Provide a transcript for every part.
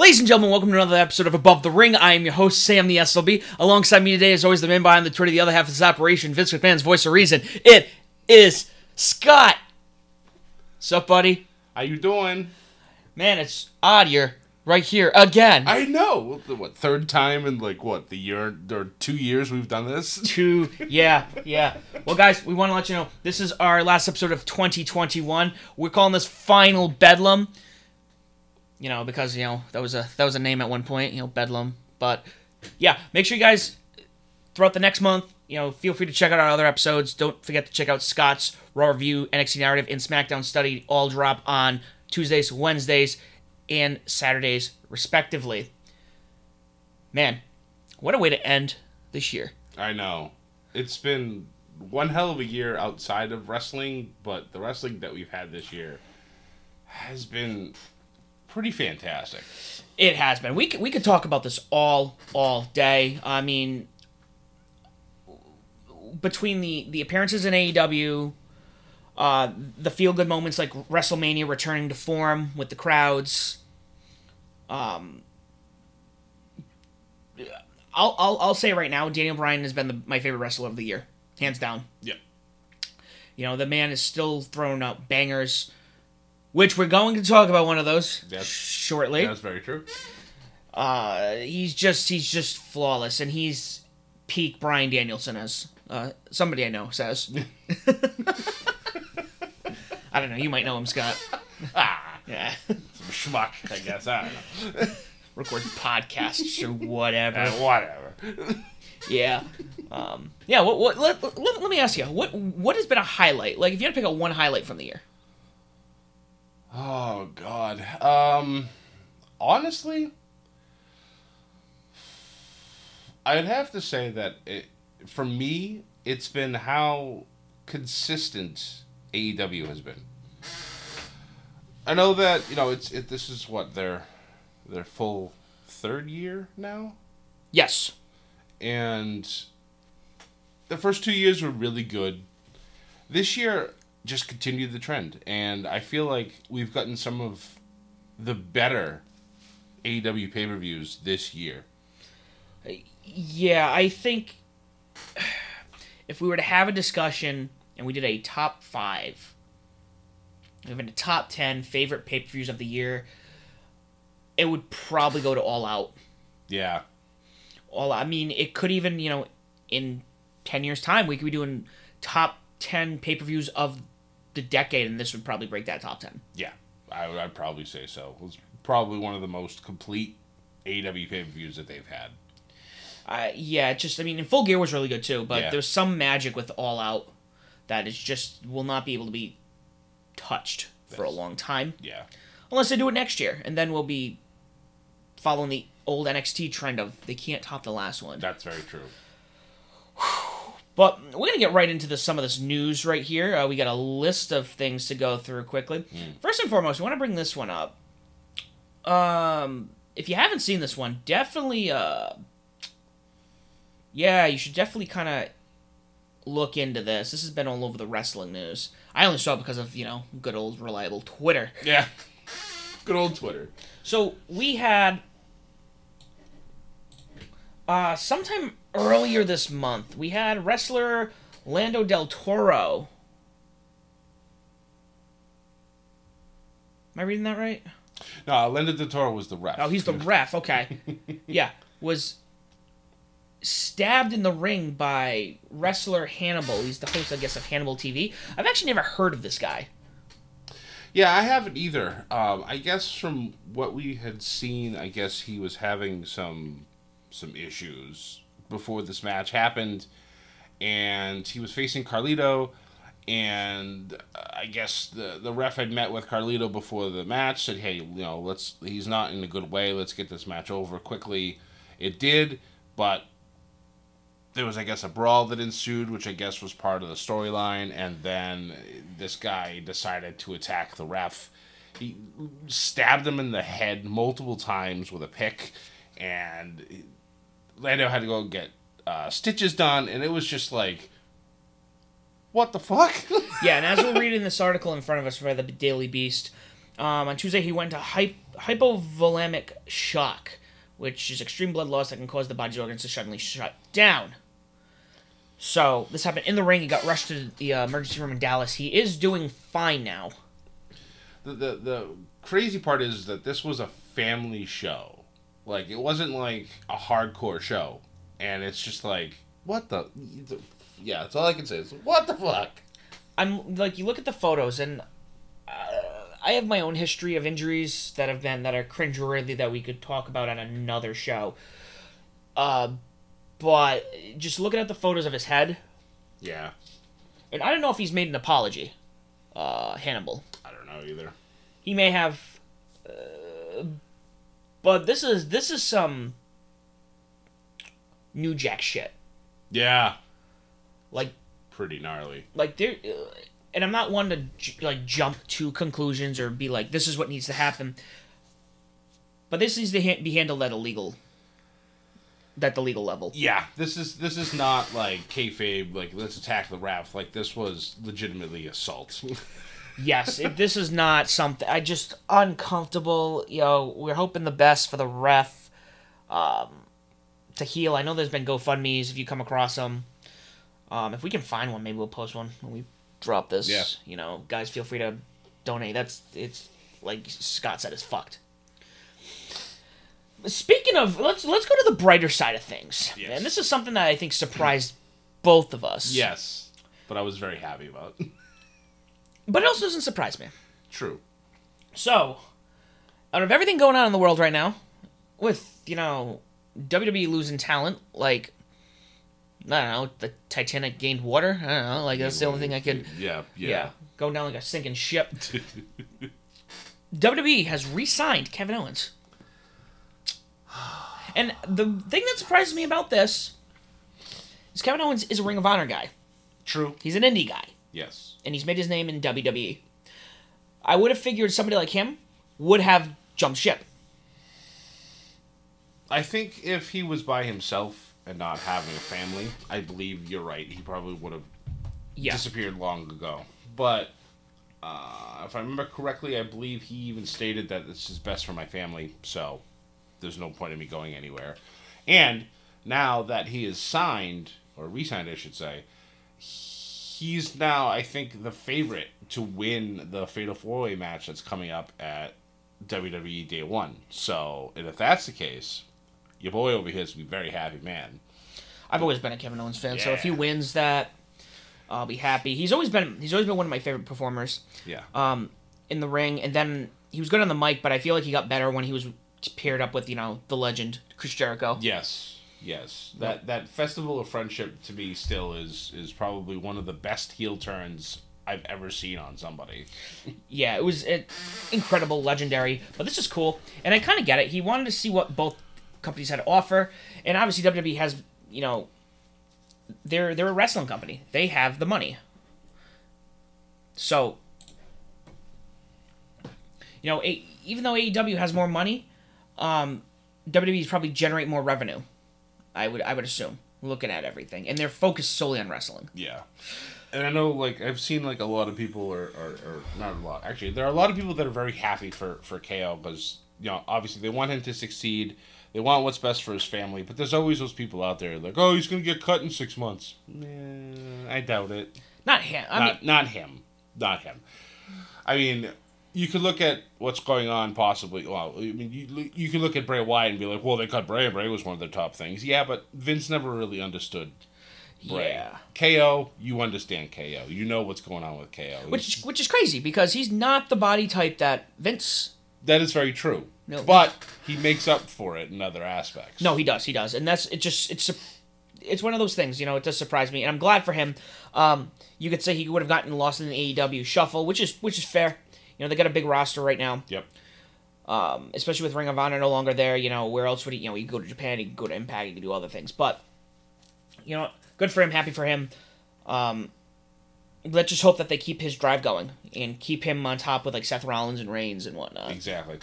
Ladies and gentlemen, welcome to another episode of Above the Ring. I am your host, Sam the SLB. Alongside me today, as always, the man behind the Twitter, the other half of this operation, Vince McMahon's voice of reason. It is Scott. What's up, buddy? How you doing? Man, it's odd you're right here again. I know. What, what third time in like what the year or two years we've done this? Two, yeah, yeah. Well, guys, we want to let you know this is our last episode of 2021. We're calling this Final Bedlam. You know, because you know that was a that was a name at one point. You know, Bedlam. But yeah, make sure you guys throughout the next month. You know, feel free to check out our other episodes. Don't forget to check out Scott's Raw Review, NXT Narrative, and SmackDown Study. All drop on Tuesdays, Wednesdays, and Saturdays, respectively. Man, what a way to end this year. I know. It's been one hell of a year outside of wrestling, but the wrestling that we've had this year has been pretty fantastic. It has been. We could, we could talk about this all all day. I mean, between the the appearances in AEW, uh, the feel good moments like WrestleMania returning to form with the crowds. Um, I'll I'll, I'll say right now, Daniel Bryan has been the, my favorite wrestler of the year, hands down. Yeah. You know, the man is still throwing out bangers, which we're going to talk about one of those That's- shortly. That's very true. Uh, he's just he's just flawless, and he's peak Bryan Danielson, as uh, somebody I know says. I don't know. You might know him, Scott. Ah, Yeah, some schmuck, I guess. I don't know. record podcasts or whatever. Uh, whatever. Yeah, um, yeah. What, what? Let, let, let me ask you. What what has been a highlight? Like, if you had to pick out one highlight from the year. Oh God. Um, honestly, I'd have to say that it, for me, it's been how consistent AEW has been. I know that you know it's it. This is what their their full third year now, Yes. and the first two years were really good. This year just continued the trend, and I feel like we've gotten some of the better AEW pay per views this year. Yeah, I think if we were to have a discussion and we did a top five, even a top ten favorite pay per views of the year, it would probably go to All Out. Yeah, All I mean, it could even you know in ten years' time we could be doing top ten pay per views of the decade, and this would probably break that top ten. yeah, I, would- I'd probably say so. It was probably one of the most complete AEW pay per views that they've had. Uh, yeah, just I mean, and Full Gear was really good too, but Yeah. there's some magic with All Out that is just will not be able to be touched for a long time Yeah, unless they do it next year, and then we'll be following the old NXT trend of they can't top the last one. that's very true. But we're gonna get right into the, some of this news right here. Uh, we got a list of things to go through quickly. First and foremost, we want to bring this one up. Um, if you haven't seen this one, definitely, uh, yeah, you should definitely kind of look into this. This has been all over the wrestling news. I only saw it because of you know good old reliable Twitter. Yeah, Good old Twitter. So we had uh sometime earlier this month, we had wrestler Lando Del Toro. Am I reading that right? No, Lando Del Toro was the ref. Oh, he's the ref. Okay. yeah, was stabbed in the ring by wrestler Hannibal. He's the host, I guess, of Hannibal TV. I've actually never heard of this guy. Yeah, I haven't either. Um, I guess from what we had seen, I guess he was having some some issues before this match happened, and he was facing Carlito, and uh, I guess the the ref had met with Carlito before the match, said, "Hey, you know, let's he's not in a good way. Let's get this match over quickly." It did, but there was, I guess, a brawl that ensued, which I guess was part of the storyline, and then this guy decided to attack the ref. He stabbed him in the head multiple times with a pick, and Lando had to go get uh, stitches done, and it was just like, what the fuck? Yeah, and as we're reading this article in front of us by the Daily Beast, um, on Tuesday he went to hy- hypovolemic shock, which is extreme blood loss that can cause the body's organs to suddenly shut down. So this happened in the ring. He got rushed to the uh, emergency room in Dallas. He is doing fine now. the, the the crazy part is that this was a family show. Like it wasn't like a hardcore show, and it's just like what the yeah. That's all I can say. Is, what the fuck? I'm like you look at the photos and uh, I have my own history of injuries that have been that are cringeworthy that we could talk about on another show. Uh, but just looking at the photos of his head, Yeah, and I don't know if he's made an apology. Uh, Hannibal, I don't know either. he may have, uh, but this is this is some New Jack shit. Yeah, Like pretty gnarly. like there uh, and i'm not one to j- like jump to conclusions or be like this is what needs to happen but this needs to ha- be handled at a legal at the legal level Yeah, this is this is not like kayfabe. Like let's attack the raft. Like this was legitimately assault. yes if this is not something i just uncomfortable you know we're hoping the best for the ref um to heal. I know there's been gofundme's if you come across them um if we can find one maybe we'll post one when we drop this Yeah. you know. Guys feel free to donate. That's it's like scott said it's fucked. Speaking of let's let's go to the brighter side of things. Yes. and this is something that i think surprised both of us. Yes, but I was very happy about. but it also doesn't surprise me True. So, out of everything going on in the world right now, with, you know, WWE losing talent, like, I don't know, the Titanic gained water? I don't know, like, that's the only thing I could, Yeah, yeah, yeah. going down like a sinking ship. WWE has re signed Kevin Owens. And the thing that surprises me about this is Kevin Owens is a Ring of Honor guy. True. He's an indie guy Yes. and he's made his name in WWE. I would have figured somebody like him would have jumped ship. I think if he was by himself and not having a family, I believe you're right. He probably would have Yeah. disappeared long ago. But uh, if I remember correctly, I believe he even stated that this is best for my family, so there's no point in me going anywhere. And now that he is signed, or re signed, I should say, he's now, I think, the favorite to win the Fatal Four Way match that's coming up at WWE Day One. So, and if that's the case, your boy over here is be very happy, man. I've always been a Kevin Owens fan, so if he wins that, I'll be happy. He's always been he's always been one of my favorite performers Yeah. um, in the ring, and then he was good on the mic, but I feel like he got better when he was paired up with you know the legend Chris Jericho. Yes, yes. That that festival of friendship to me still is is probably one of the best heel turns I've ever seen on somebody. Yeah, it was it, incredible, legendary. But this is cool, and I kind of get it. He wanted to see what both companies had to offer, and obviously WWE has, you know, they're they're a wrestling company. They have the money. So, you know, a, even though AEW has more money, um, WWE's probably generate more revenue. I would I would assume looking at everything, and they're focused solely on wrestling. Yeah. and I know like I've seen like a lot of people are, are, are not a lot. Actually there are a lot of people that are very happy for for KO because you know obviously they want him to succeed. They want what's best for his family. But there's always those people out there like oh he's gonna get cut in six months. Nah, I doubt it. Not him. I not mean, not him. Not him. I mean you could look at what's going on possibly well I mean you you could look at Bray Wyatt and be like well they cut Bray and Bray was one of their top things yeah but Vince never really understood Bray. yeah. KO, you understand KO. You know what's going on with KO. Which which is crazy because he's not the body type that Vince. that is very true. No. But he makes up for it in other aspects. No, he does. He does, and that's it. Just it's it's one of those things. You know, it does surprise me, and I'm glad for him. Um, you could say he would have gotten lost in the AEW shuffle, which is which is fair. You know, they got a big roster right now. Yep. um, especially with Ring of Honor no longer there. You know, where else would he? You know, he could go to Japan, he could go to Impact, he could do other things. But you know, good for him, happy for him. Um, let's just hope that they keep his drive going and keep him on top with like Seth Rollins and Reigns and whatnot. Exactly.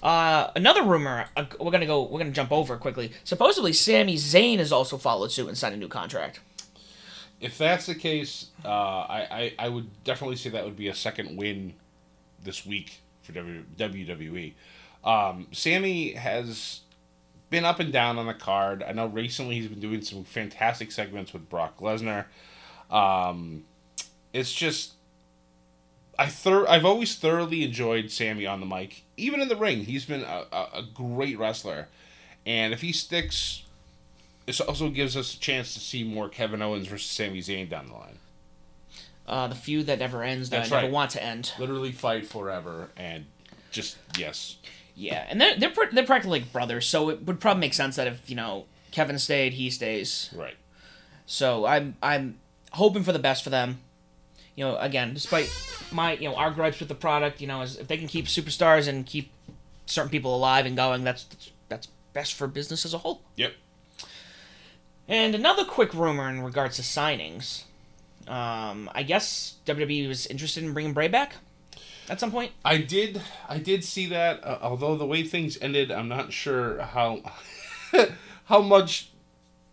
Uh, another rumor uh, we're gonna go, we're gonna jump over quickly. Supposedly, Sami Zayn has also followed suit and signed a new contract. If that's the case, uh, I, I, I would definitely say that would be a second win this week for WWE. Um, Sami has been up and down on the card. I know recently he's been doing some fantastic segments with Brock Lesnar. Um, it's just I thor- I've always thoroughly enjoyed Sami on the mic, even in the ring. He's been a, a, a great wrestler, and if he sticks, this also gives us a chance to see more Kevin Owens versus Sami Zayn down the line. Uh, the feud that never ends, that That's I never right. want to end. Literally fight forever, and just yes, Yeah, and they're they're, pr- they're practically like brothers, so it would probably make sense that if you know Kevin stayed, he stays. right. So I'm I'm hoping for the best for them. You know, again, despite my you know our gripes with the product, you know, is if they can keep superstars and keep certain people alive and going, that's that's, that's best for business as a whole. Yep. And another quick rumor in regards to signings. Um, I guess WWE was interested in bringing Bray back at some point. I did I did see that. Uh, although the way things ended, I'm not sure how how much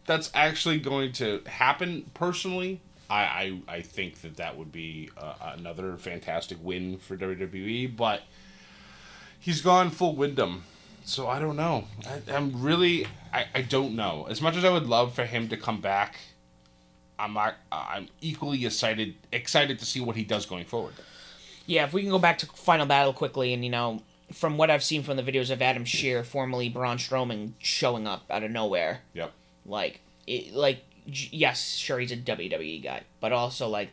that's actually going to happen. Personally, I I, I think that that would be uh, another fantastic win for WWE. But he's gone full Windham, so I don't know. I, I'm really I, I don't know. As much as I would love for him to come back. I'm not, I'm equally excited excited to see what he does going forward. Yeah, if we can go back to Final Battle quickly, and you know, from what I've seen from the videos of Adam Scherr, formerly Braun Strowman, showing up out of nowhere, Yep. like, it, like, yes, sure, he's a WWE guy, but also like,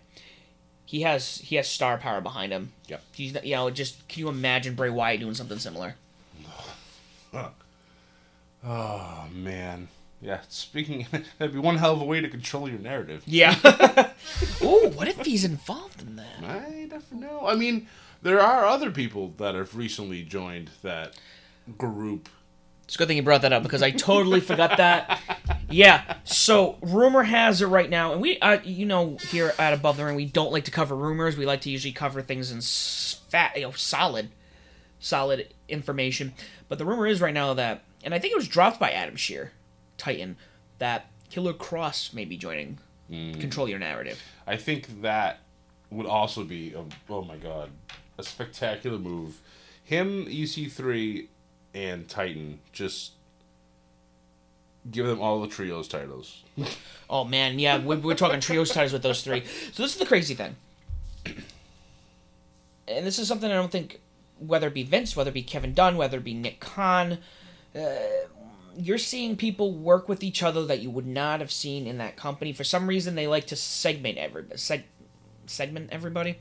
he has he has star power behind him. Yep. He's you know just can you imagine Bray Wyatt doing something similar? Oh man. Yeah, speaking that'd be one hell of a way to control your narrative. Yeah. oh, what if he's involved in that? I never know. I mean, there are other people that have recently joined that group. It's a good thing you brought that up because I totally forgot that. Yeah. So rumor has it right now, and we, uh, you know, here at Above the Ring, we don't like to cover rumors. We like to usually cover things in fat, you know, solid, solid information. But the rumor is right now that, and I think it was dropped by Adam Scherr, Titan, that Killer Kross may be joining. Control your narrative. I think that would also be a, oh my god, a spectacular move. Him, EC3, and Titan just give them all the trios titles. Oh man, yeah, we're, we're talking trios titles with those three. So this is the crazy thing, and this is something I don't think, whether it be Vince, whether it be Kevin Dunn, whether it be Nick Khan, uh, you're seeing people work with each other that you would not have seen in that company. For some reason, they like to segment every seg, segment everybody.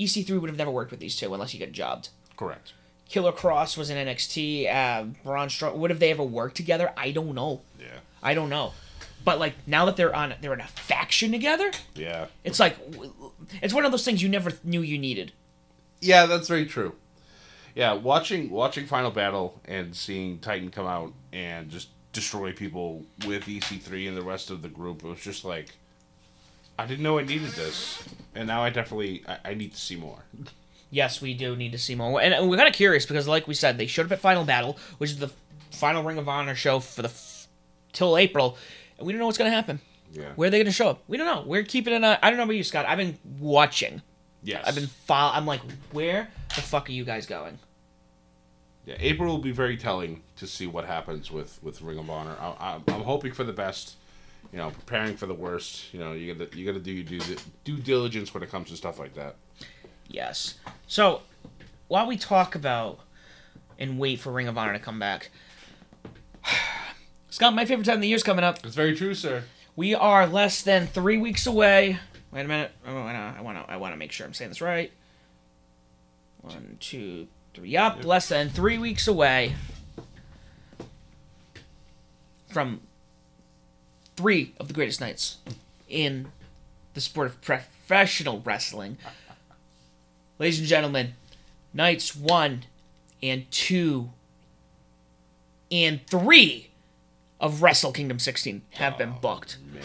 EC3 would have never worked with these two unless he got jobbed. Correct. Killer Kross was in NXT. Uh, Braun Strowman. Would have they ever worked together? I don't know. Yeah. I don't know. But like now that they're on, they're in a faction together. Yeah. It's like it's one of those things you never knew you needed. Yeah, that's very true. Yeah, watching watching Final Battle and seeing Titan come out and just destroy people with EC3 and the rest of the group, it was just like I didn't know I needed this, and now I definitely I, I need to see more. Yes, we do need to see more, and we're kind of curious because, like we said, they showed up at Final Battle, which is the final Ring of Honor show for the f- till April, and we don't know what's gonna happen. Yeah. Where are they going to show up? We don't know. We're keeping an eye. I don't know about you, Scott. I've been watching. Yes. I've been fol- I'm like, where the fuck are you guys going? Yeah, April will be very telling to see what happens with with Ring of Honor. I, I, I'm hoping for the best. You know, preparing for the worst. You know, you got to you got to do your due, due diligence when it comes to stuff like that. Yes. So, while we talk about and wait for Ring of Honor to come back, Scott, my favorite time of the year is coming up. It's very true, sir. We are less than three weeks away. Wait a minute. Oh, I want to. I want to make sure I'm saying this right. One, two, three. Yup, less than three weeks away from three of the greatest nights in the sport of professional wrestling. Ladies and gentlemen, nights one and two and three of Wrestle Kingdom 16 have been oh, booked. Man.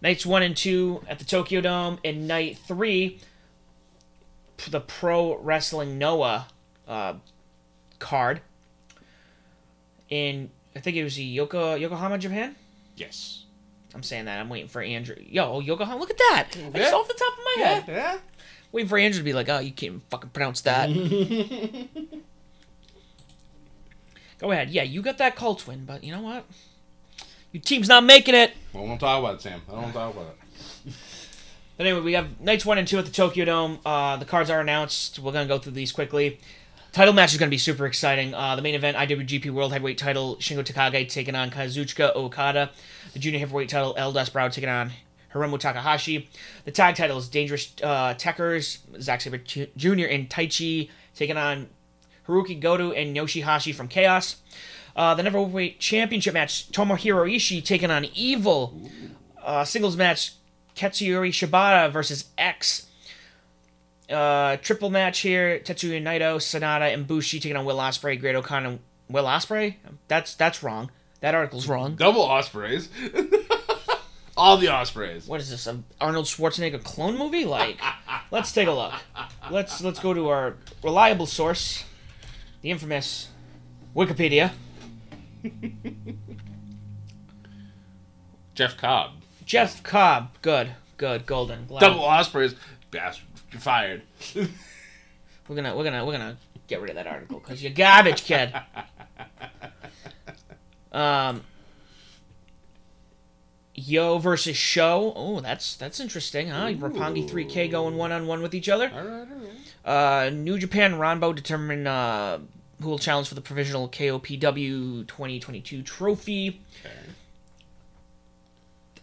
Nights one and two at the Tokyo Dome, and night three, the Pro Wrestling Noah uh, card in I think it was Yoko Yokohama, Japan. Yes. I'm saying that. I'm waiting for Andrew. Yo, oh, Yokohama. Look at that. I just Yeah. off the top of my head. Yeah. Waiting for Andrew to be like, oh, you can't even fucking pronounce that. Go ahead. Yeah, you got that cult win, but you know what? Your team's not making it. I don't want to talk about it, Sam. I don't want to talk about it. But anyway, we have nights one and two at the Tokyo Dome. Uh, the cards are announced. We're gonna go through these quickly. Title match is gonna be super exciting. Uh, the main event, IWGP World Heavyweight Title, Shingo Takagi taking on Kazuchika Okada. The Junior Heavyweight Title, El Desperado taking on Hiromu Takahashi. The tag titles, Dangerous uh, Tekkers, Zack Sabre Jr. and Taichi taking on Haruki Goto and Yoshihashi from Chaos. Uh, the Neverweight Championship match, Tomohiro Ishii taking on Evil. Uh, singles match, Katsuyori Shibata versus X. Uh, triple match here, Tetsuya Naito, SANADA, and Bushi taking on Will Ospreay, Great-O-Khan, and Will Ospreay. That's that's wrong. That article's wrong. Double Ospreys. All the Ospreys. What is this? A Arnold Schwarzenegger clone movie? Like, let's take a look. Let's let's go to our reliable source, the infamous Wikipedia. Jeff Cobb. Jeff Cobb. Good, good, golden. Glad. Double Ospreys. Bastard. You're fired. We're gonna we're gonna we're gonna get rid of that article because you're garbage, kid. Um, YOH versus SHO. Oh, that's that's interesting, huh? Roppongi 3K going one on one with each other. All right, all right. Uh, New Japan Rambo determine uh, who will challenge for the provisional KOPW 2022 trophy. Okay.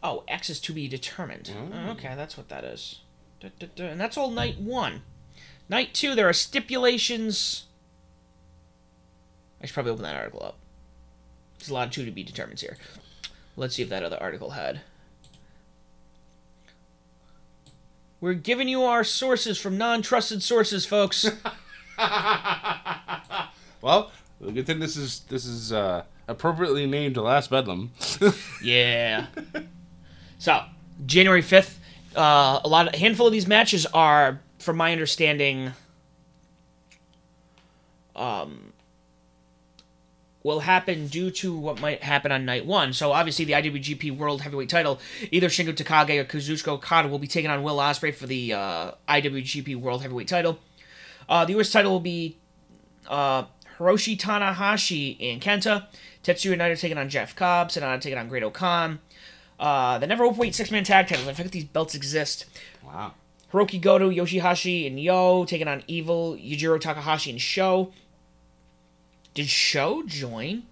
Oh, X is to be determined. Mm. Okay, that's what that is. Da, da, da. And that's all night one. Night two, there are stipulations. I should probably open that article up. There's a lot of two to be determined here. Let's see if that other article had. We're giving you our sources from non trusted sources, folks. Well, the good thing this is this is uh, appropriately named the last Bedlam. Yeah. So January fifth, uh, a lot, of, a handful of these matches are, from my understanding, um, will happen due to what might happen on night one. So obviously, the IWGP World Heavyweight Title, either Shingo Takagi or Kazuchika Okada will be taking on Will Ospreay for the uh, IWGP World Heavyweight Title. Uh, the US title will be uh, Hiroshi Tanahashi and Kenta. Tetsuya Naito taking on Jeff Cobb. SANADA taking on Great-O-Khan. Uh, the never Openweight six man tag titles. I forget these belts exist. wow. Hirooki Goto, Yoshihashi, and YOH taking on Evil, Yujiro Takahashi, and Sho. Did Sho join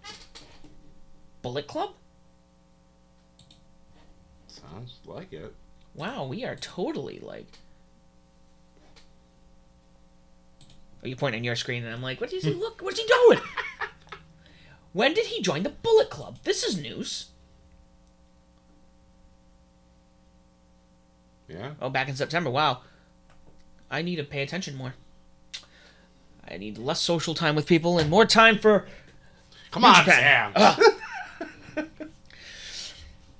Bullet Club? Sounds like it. Wow, we are totally like. Oh, you point on your screen, and I'm like, what is he look? What's he doing? when did he join the Bullet Club? This is news. Yeah. Oh, back in September. Wow. I need to pay attention more. I need less social time with people and more time for. Come on, Japan. Sam.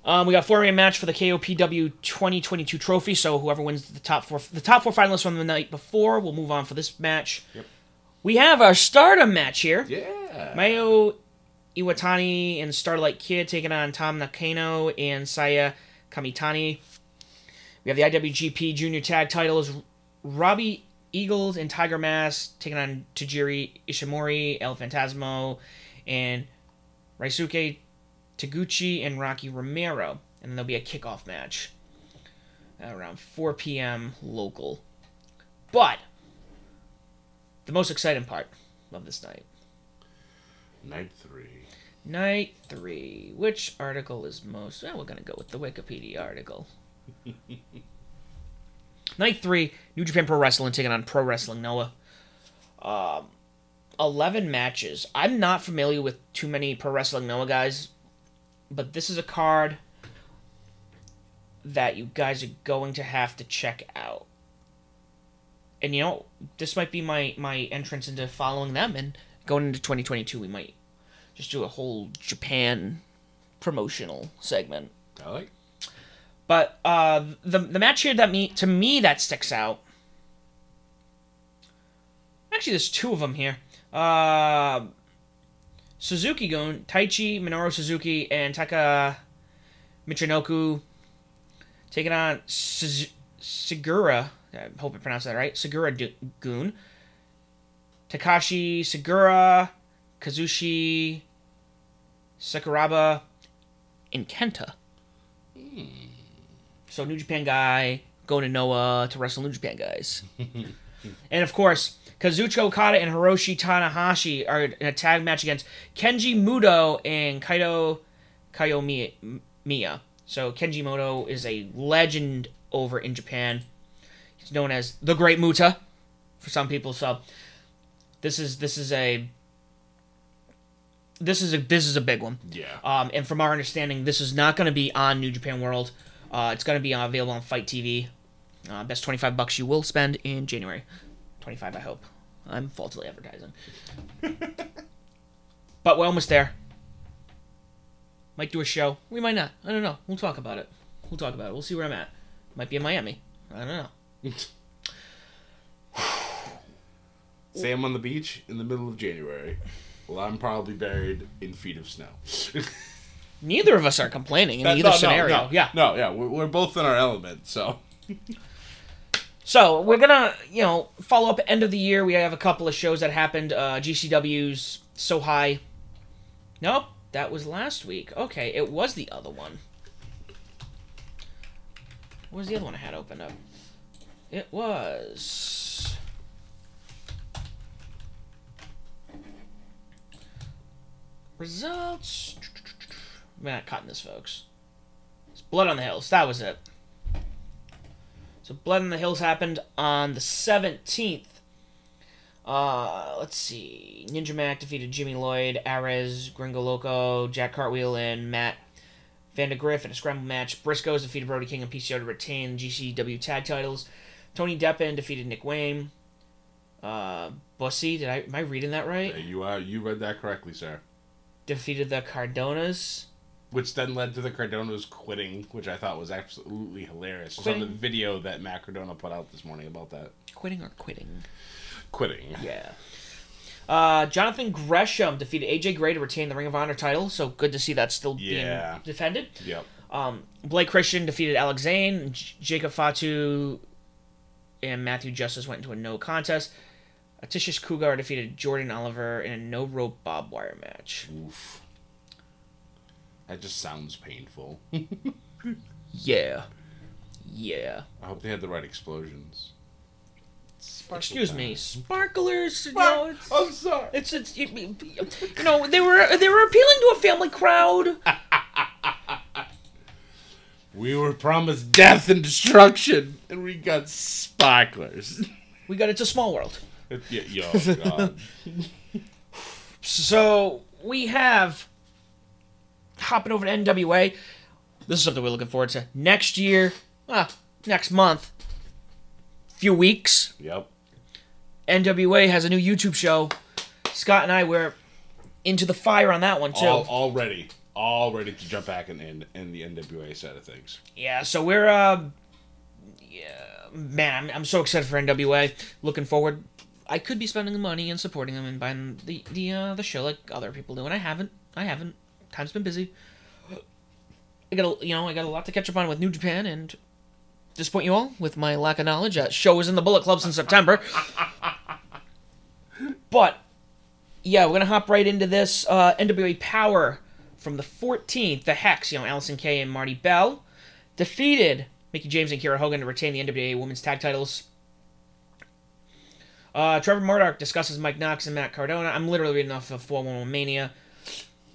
Um, we got four man match for the KOPW 2022 trophy. So whoever wins the top four, the top four finalists from the night before, will move on for this match. Yep. We have our Stardom match here. yeah. Mayu Iwatani and Starlight Kid taking on Tam Nakano and Saya Kamitani. We have the IWGP Junior Tag Titles. Robbie Eagles and Tiger Mask taking on Taiji Ishimori, El Fantasmo, and Ryusuke Taguchi and Rocky Romero. And there'll be a kickoff match around 4 p.m. local. But the most exciting part of this night, Night three. night three. Which article is most? Well, we're gonna go with the Wikipedia article. night three, New Japan Pro Wrestling taking on Pro Wrestling Noah. Um, eleven matches. I'm not familiar with too many Pro Wrestling Noah guys, but this is a card that you guys are going to have to check out. And you know, this might be my my entrance into following them and going into 2022 we might just do a whole Japan promotional segment. I like. But uh, the the match here that me to me that sticks out. Actually, there's two of them here. Uh, Suzuki Gun, Taichi Minoru Suzuki, and Taka Michinoku taking on Segura. I hope I pronounced that right. Segura Gun, Takashi Segura, Kazushi Sakuraba, and Kenta. So New Japan guy going to Noah to wrestle New Japan guys. and of course, Kazuchika Okada and Hiroshi Tanahashi are in a tag match against Kenji Muto and Kaito Kiyomiya. So Kenji Muto is a legend over in Japan. He's known as the Great Muta for some people. So this is this is a this is a this is a big one. Yeah. Um, and from our understanding, this is not going to be on New Japan World. Uh, it's going to be available on FITE TV. Uh, best 25 bucks you will spend in January. 25, I hope. I'm falsely advertising. but we're almost there. Might do a show. We might not. I don't know. We'll talk about it. We'll talk about it. We'll see where I'm at. Might be in Miami. I don't know. Say I'm on the beach in the middle of January. Well, I'm probably buried in feet of snow. Neither of us are complaining in That- either no, scenario. No, no, yeah. No, yeah. We're, we're both in our element, so. So we're gonna, you know, follow up end of the year. We have a couple of shows that happened. Uh, GCW's So High. Nope, that was last week. Okay, it was the other one. What was the other one I had opened up? It was. Results. We're not cutting this, folks. It's Blood on the Hills. That was it. So Blood on the Hills happened on the 17th. Uh, let's see. Ninja Mack defeated Jimmy Lloyd, Arez, Gringo Loco, Jack Cartwheel, and Matt Vandagriff in a scramble match. Briscoes defeated Brody King and PCO to retain GCW tag titles. Tony Deppen defeated Nick Wayne. Uh, Bussy, did I am I reading that right? You are. you read that correctly, sir. Defeated the Cardonas. Which then led to the Cardonas quitting, which I thought was absolutely hilarious. It's on the video that Matt Cardona put out this morning about that. Quitting or quitting? Quitting. Yeah. Uh, Jonathan Gresham defeated AJ Gray to retain the Ring of Honor title, so good to see that still Yeah. being defended. Yep. Um, Blake Christian defeated Alex Zayne. J- Jacob Fatu and Matthew Justice went into a no contest. Atticus Cogar defeated Jordan Oliver in a no rope barbed wire match. Oof. That just sounds painful. Yeah. Yeah. I hope they had the right explosions. Excuse me, sparklers. You know, it's, I'm sorry. it's, it's you, you know they were they were appealing to a family crowd. We were promised death and destruction, and we got sparklers. We got it's a small world. yeah, yo, God. So we have hopping over to NWA. This is something we're looking forward to next year. Ah, next month. Few weeks. Yep. NWA has a new YouTube show. Scott and I were into the fire on that one too. All, all ready. All ready to jump back in, in, in the NWA side of things. Yeah, so we're uh yeah, man, I'm, I'm so excited for NWA. Looking forward. I could be spending the money and supporting them and buying the the uh, the show like other people do, and I haven't. I haven't. Time's been busy. I got a, you know I got a lot to catch up on with New Japan and disappoint you all with my lack of knowledge. Uh, show was in the Bullet Clubs in September, but yeah, we're gonna hop right into this uh, NWA Power from the 14th. The Hex, you know, Allysin Kay and Marti Belle defeated Mickie James and Kiera Hogan to retain the NWA Women's Tag Titles. Uh, Trevor Murdoch discusses Mike Knox and Matt Cardona. I'm literally reading off of 411 Mania.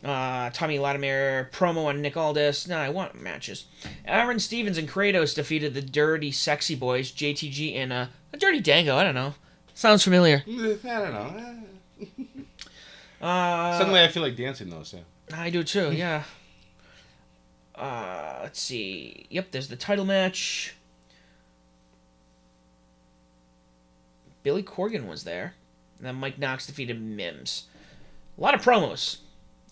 Uh, Tommy Latimer promo on Nick Aldis. No, I want matches. Aaron Stevens and Kratos defeated the Dirty Sexy Boys, JTG and uh, a Dirty Dango. I don't know. Sounds familiar. I don't know. Uh, Suddenly, I feel like dancing though. So I do too, yeah. Uh, let's see. Yep, there's the title match. Billy Corgan was there. And then Mike Knox defeated Mims. A lot of promos.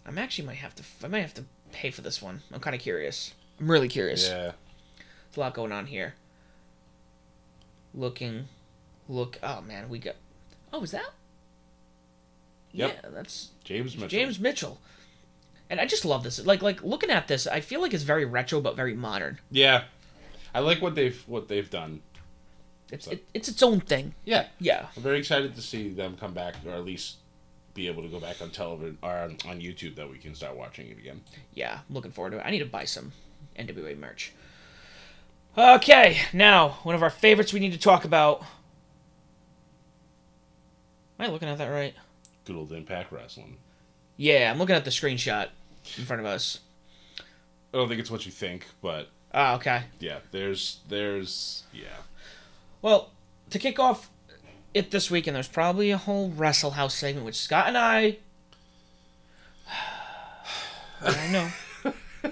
I'm actually might have to. I might have to pay for this one. I'm kind of curious. I'm really curious. yeah, There's a lot going on here. Looking, look. Oh man, we got. Oh, is that? Yep. Yeah, that's James Mitchell. James Mitchell. And I just love this. Like like looking at this, I feel like it's very retro but very modern. Yeah, I like what they've what they've done. It's it, it's its own thing. Yeah, Yeah. I'm very excited to see them come back, or at least be able to go back on television or on, on YouTube that we can start watching it again. Yeah, I'm looking forward to it. I need to buy some NWA merch. Okay, now one of our favorites we need to talk about. Am I looking at that right? Good old Impact Wrestling. Yeah, I'm looking at the screenshot in front of us. I don't think it's what you think, but Ah, okay. yeah, there's there's yeah. Well, to kick off it this weekend, there's probably a whole Wrestle House segment with Scott and I. I know.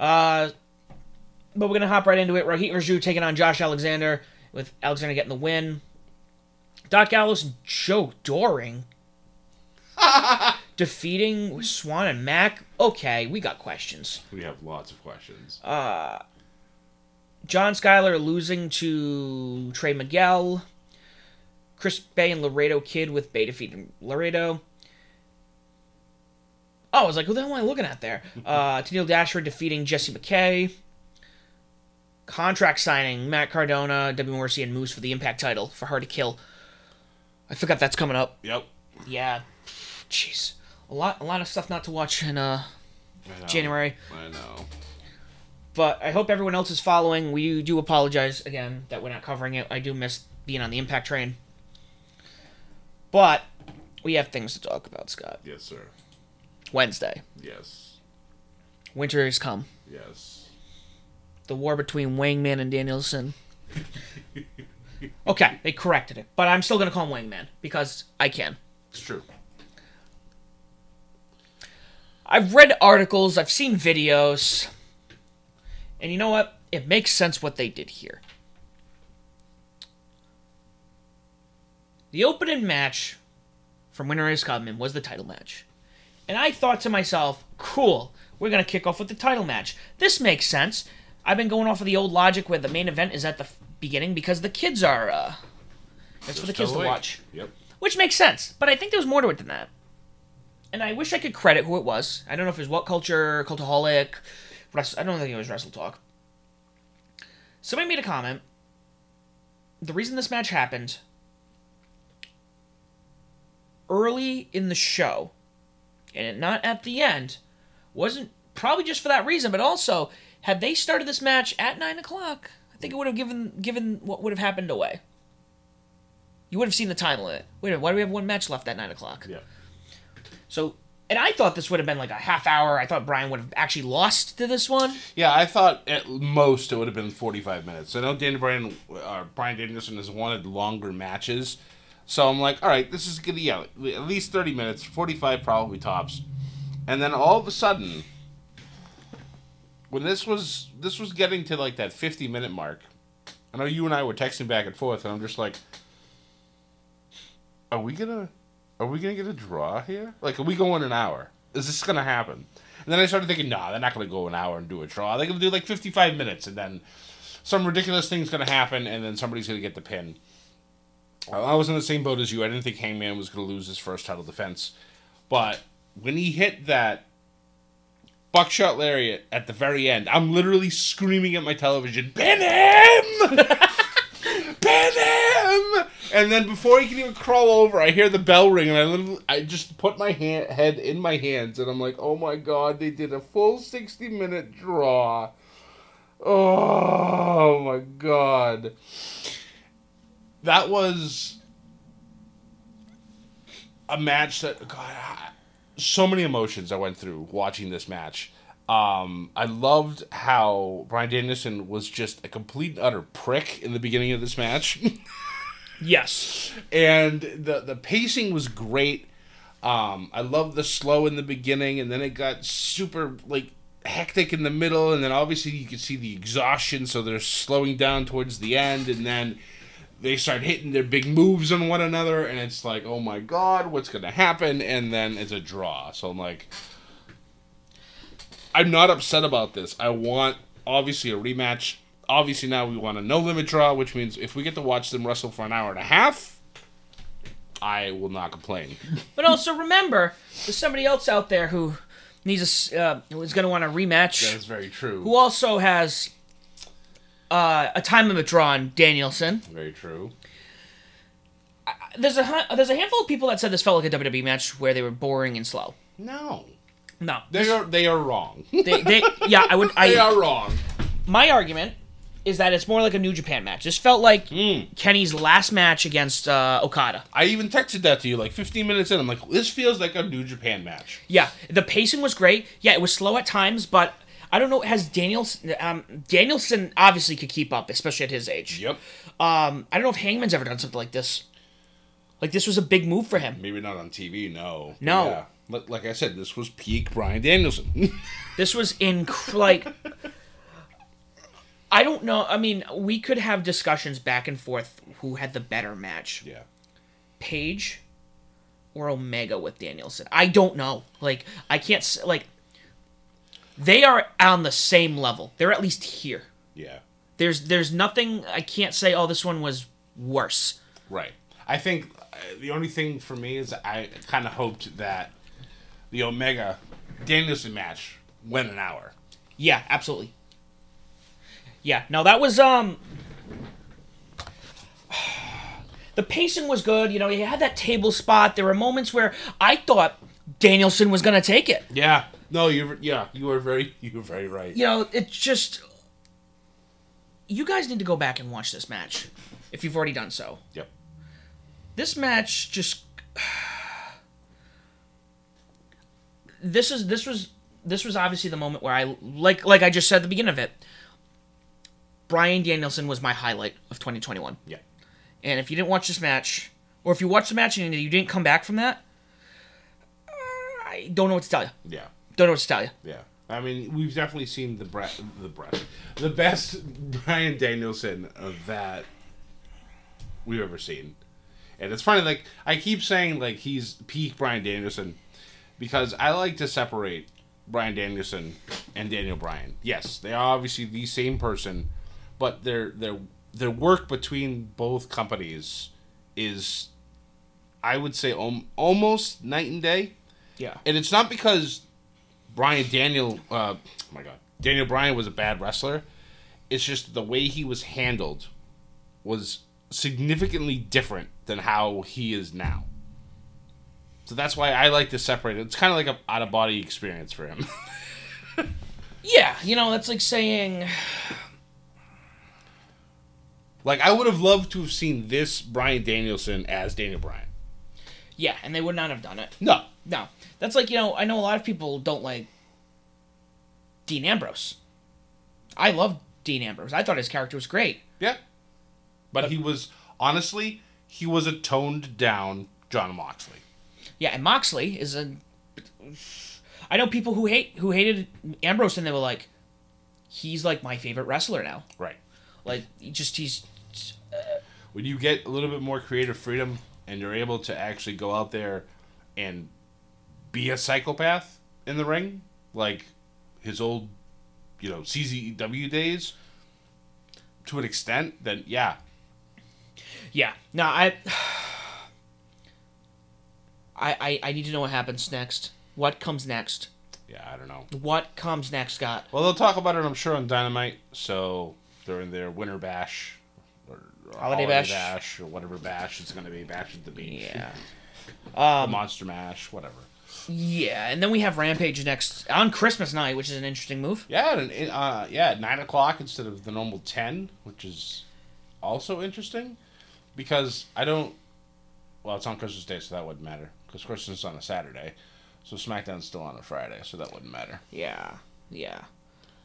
uh, but we're gonna hop right into it. Rohit Raju taking on Josh Alexander, with Alexander getting the win. Doc Gallows and Joe Doering defeating Swann and Mack. Okay, we got questions. We have lots of questions. John Skyler losing to Trey Miguel. Chris Bey and Laredo Kid with Bey defeating Laredo. Oh, I was like, who the hell am I looking at there? Uh, Tennille Dasher defeating Jessie McKay. Contract signing Matt Cardona, W. Morrissey, and Moose for the Impact title for Hard to Kill. I forgot that's coming up. Yep. Yeah, jeez, a lot, a lot of stuff not to watch in uh, I. January. I know. But I hope everyone else is following. We do apologize again that we're not covering it. I do miss being on the impact train. But we have things to talk about, Scott. Yes, sir. Wednesday. Yes. Winter has come. Yes. The war between Wangman and Danielson. Okay, they corrected it. But I'm still going to call him Wangman because I can. It's true. I've read articles, I've seen videos. And you know what? It makes sense what they did here. The opening match from Winter is Coming was the title match. And I thought to myself, cool, we're going to kick off with the title match. This makes sense. I've been going off of the old logic where the main event is at the beginning because the kids are, uh, it's for the kids to awake. watch. Yep. Which makes sense, but I think there was more to it than that. And I wish I could credit who it was. I don't know if it was What Culture, Cultaholic, I don't think it was Wrestle Talk. Somebody made a comment. The reason this match happened early in the show, and not at the end, wasn't probably just for that reason, but also had they started this match at nine o'clock, I think it would have given given what would have happened away. You would have seen the time limit. Wait a minute, why do we have one match left at nine o'clock? Yeah. So, and I thought this would have been like a half hour. I thought Bryan would have actually lost to this one. Yeah, I thought at most it would have been 45 minutes. I know Danny Bryan, uh, Bryan Danielson has wanted longer matches. So I'm like, all right, this is going to, yeah, at least 30 minutes, 45 probably tops. And then all of a sudden, when this was this was getting to like that 50 minute mark, I know you and I were texting back and forth, and I'm just like, are we gonna, are we gonna get a draw here? Like, are we going an hour? Is this gonna happen? And then I started thinking, nah, they're not gonna go an hour and do a draw. They're gonna do like 55 minutes, and then some ridiculous thing's gonna happen, and then somebody's gonna get the pin. I was in the same boat as you. I didn't think Hangman was gonna lose his first title defense, but when he hit that Buckshot Lariat at the very end. I'm literally screaming at my television, pin him! pin him! And then before he can even crawl over, I hear the bell ring, and I literally, I just put my hand, head in my hands, and I'm like, oh my god, they did a full 60 minute draw. Oh my god. That was a match that God, so many emotions I went through watching this match. Um, I loved how Bryan Danielson was just a complete and utter prick in the beginning of this match. Yes. and the the pacing was great. Um, I loved the slow in the beginning, and then it got super like hectic in the middle, and then obviously you could see the exhaustion, so they're slowing down towards the end, and then they start hitting their big moves on one another, and it's like, oh my god, what's gonna happen? And then it's a draw. So I'm like, I'm not upset about this. I want obviously a rematch. Obviously now we want a no limit draw, which means if we get to watch them wrestle for an hour and a half, I will not complain. But also remember, there's somebody else out there who needs a uh, who is going to want a rematch. That is very true. Who also has uh, a time limit draw on Danielson. Very true. There's a there's a handful of people that said this felt like a WWE match where they were boring and slow. No, No, they are they are wrong. they, they yeah I would they are wrong. my argument is that it's more like a New Japan match. This felt like Mm. Kenny's last match against uh, Okada. I even texted that to you like 15 minutes in. I'm like, this feels like a New Japan match. Yeah, the pacing was great. Yeah, it was slow at times, but I don't know. Has Danielson um, Danielson obviously could keep up, especially at his age. Yep. Um, I don't know if Hangman's ever done something like this. Like this was a big move for him. Maybe not on TV. No. No. Yeah. Like, like I said, this was peak Bryan Danielson. This was in like I don't know. I mean, we could have discussions back and forth who had the better match, yeah. Page or Omega with Danielson. I don't know. Like I can't like they are on the same level. They're at least here. Yeah. There's there's nothing I can't say oh this one was worse. Right. I think uh, the only thing for me is I kind of hoped that the Omega Danielson match went an hour. Yeah, absolutely. Yeah, no, that was um. The pacing was good. You know, he had that table spot. There were moments where I thought Danielson was gonna take it. Yeah. No, you yeah, you were very you were very right. You know, it's just. You guys need to go back and watch this match, if you've already done so. Yep. This match just. This is this was this was obviously the moment where I like like I just said at the beginning of it. Bryan Danielson was my highlight of 2021. Yeah. And if you didn't watch this match, or if you watched the match and you didn't come back from that, uh, I don't know what to tell you. Yeah. Don't know what to tell you. Yeah. I mean, we've definitely seen the breath, the breath, the best Bryan Danielson of that we've ever seen. And it's funny, like I keep saying, like he's peak Bryan Danielson, because I like to separate Bryan Danielson and Daniel Bryan. Yes, they are obviously the same person, but their their their work between both companies is, I would say, om- almost night and day. Yeah. And it's not because Bryan Daniel, uh, oh my God, Daniel Bryan was a bad wrestler. It's just the way he was handled was significantly different than how he is now. So that's why I like to separate it. It's kind of like a out of body experience for him. Yeah, you know, that's like saying like I would have loved to have seen this Bryan Danielson as Daniel Bryan. yeah, and they would not have done it. No. No. That's like, you know, I know a lot of people don't like Dean Ambrose. I love Dean Ambrose. I thought his character was great. Yeah. But he was honestly, he was a toned down Jon Moxley. Yeah, and Moxley is a. I know people who hate who hated Ambrose, and they were like, "He's like my favorite wrestler now." Right. Like, he just he's when you get a little bit more creative freedom and you're able to actually go out there and be a psychopath in the ring, like his old, you know, CZW days, to an extent, then yeah, yeah. No, I, I I I need to know what happens next. What comes next? yeah, I don't know. What comes next, Scott? Well, they'll talk about it, I'm sure, on Dynamite. So during their winter bash, or Holiday bash. or whatever bash it's going to be, bash at the beach, Yeah. Um, monster mash, whatever. yeah, and then we have Rampage next on Christmas night, which is an interesting move. Yeah, and uh, yeah, at nine o'clock instead of the normal ten, which is also interesting because I don't. Well, it's on Christmas Day, so that wouldn't matter because Christmas is on a Saturday, so SmackDown's still on a Friday, so that wouldn't matter. Yeah, yeah.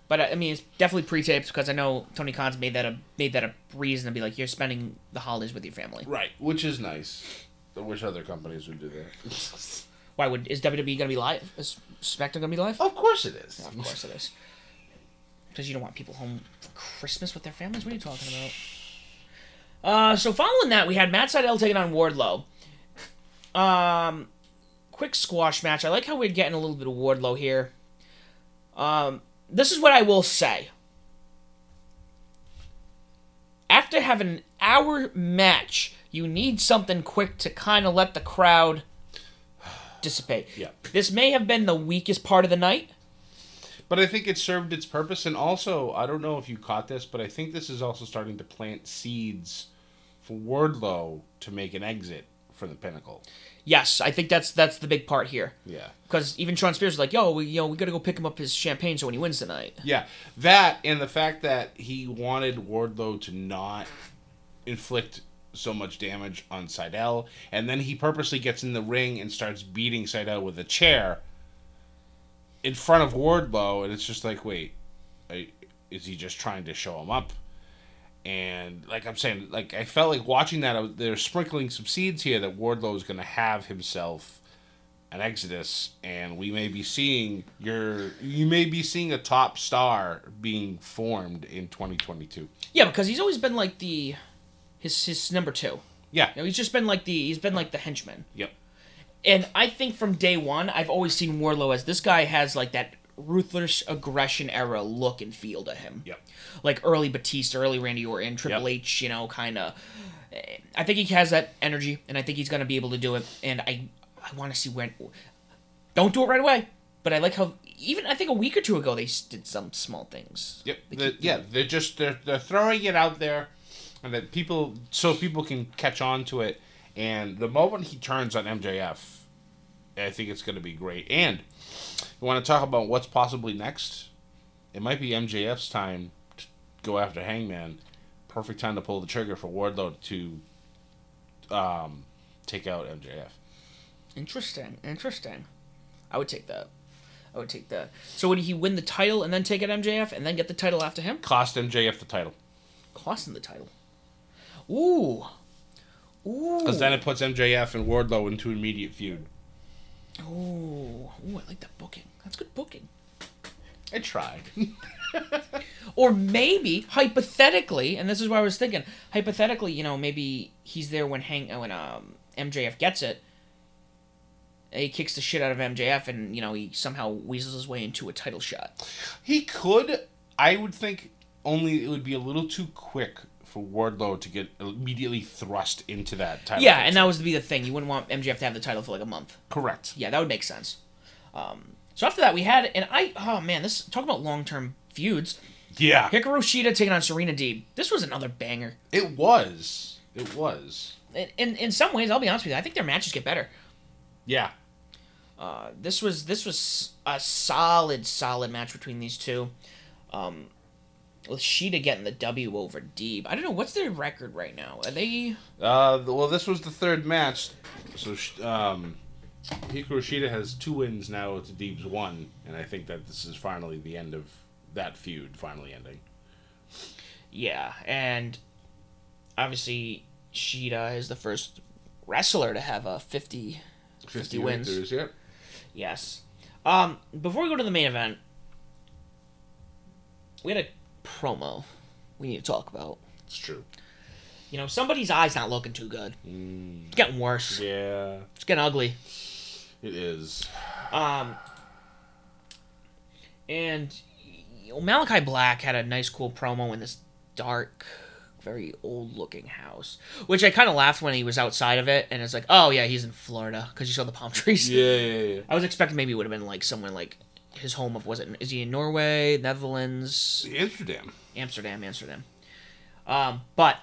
But uh, I mean, it's definitely pre-taped because I know Tony Khan's made that a made that a reason to be like, you're spending the holidays with your family. Right, which is nice. I wish other companies would do that. Why would is WWE gonna be live? Is SmackDown gonna be live? of course it is. Of course it is. Because you don't want people home for Christmas with their families. What are you talking about? Uh, so following that, we had Matt Sydal taking on Wardlow. Um, quick squash match. I like how we're getting a little bit of Wardlow here. Um, this is what I will say. After having an hour match, you need something quick to kind of let the crowd dissipate. Yeah. This may have been the weakest part of the night. But I think it served its purpose, and also I don't know if you caught this, but I think this is also starting to plant seeds for Wardlow to make an exit for the Pinnacle. Yes, I think that's that's the big part here. Yeah. Because even Shawn Spears was like, "Yo, we you know we got to go pick him up his champagne so when he wins tonight." Yeah, that and the fact that he wanted Wardlow to not inflict so much damage on Sydal, and then he purposely gets in the ring and starts beating Sydal with a chair in front of Wardlow, and it's just like, wait, is he just trying to show him up? And like I'm saying, like I felt like watching that, was, they're sprinkling some seeds here that Wardlow is going to have himself an exodus, and we may be seeing your, you may be seeing a top star being formed in 2022. Yeah, because he's always been like the his his number two. Yeah. You know, he's just been like the he's been like the henchman. Yep. And I think from day one, I've always seen Wardlow as this guy has like that ruthless aggression era look and feel to him. Yep. Like early Batista, early Randy Orton, Triple Yep. H, you know, kind of. I think he has that energy, and I think he's going to be able to do it. And I, I want to see when. Don't do it right away, but I like how even I think a week or two ago they did some small things. Yep. They The- keep- yeah, they're just they're they're throwing it out there, and that people so people can catch on to it. And the moment he turns on MJF, I think it's going to be great. And you want to talk about what's possibly next? It might be MJF's time to go after Hangman. Perfect time to pull the trigger for Wardlow to um, take out MJF. Interesting. Interesting. I would take that. I would take that. So would he win the title and then take it MJF and then get the title after him? Cost MJF the title Cost him the title. Ooh. Ooh. because then it puts MJF and Wardlow into immediate feud. Ooh. Ooh, I like that booking. That's good booking. I tried. Or maybe hypothetically, and this is what I was thinking. Hypothetically, you know, maybe he's there when hang when um MJF gets it. He kicks the shit out of MJF, and you know he somehow weasels his way into a title shot. He could. I would think only it would be a little too quick for Wardlow to get immediately thrust into that title. Yeah, and that was to be the thing. You wouldn't want MJF to have the title for like a month. correct. Yeah, that would make sense. Um, so after that, we had, and I, oh man, this talk about long term feuds. Yeah, Hikaru Shida taking on Serena Deeb. This was another banger. it was. It was. In, in in some ways, I'll be honest with you, I think their matches get better. Yeah. Uh, this was this was a solid solid match between these two. Um, with Shida getting the W over Deeb. I don't know what's their record right now. Are they? Uh, well, this was the third match, so um, Hikaru Shida has two wins now to Deeb's one, and I think that this is finally the end of that feud, finally ending. Yeah, and obviously Shida is the first wrestler to have a 50 50 wins. victories, Yep. Yes. Um, before we go to the main event, we had a promo we need to talk about. It's true. You know, somebody's eye's not looking too good. It's getting worse. Yeah, It's getting ugly. it is. Um, and you know, Malachi Black had a nice, cool promo in this dark, very old-looking house, which I kind of laughed when he was outside of it, and it's like, oh yeah, he's in Florida because you saw the palm trees. Yeah, yeah, yeah. I was expecting maybe it would have been like someone like his home of was it is he in Norway, Netherlands, Amsterdam. Amsterdam, Amsterdam. Um, but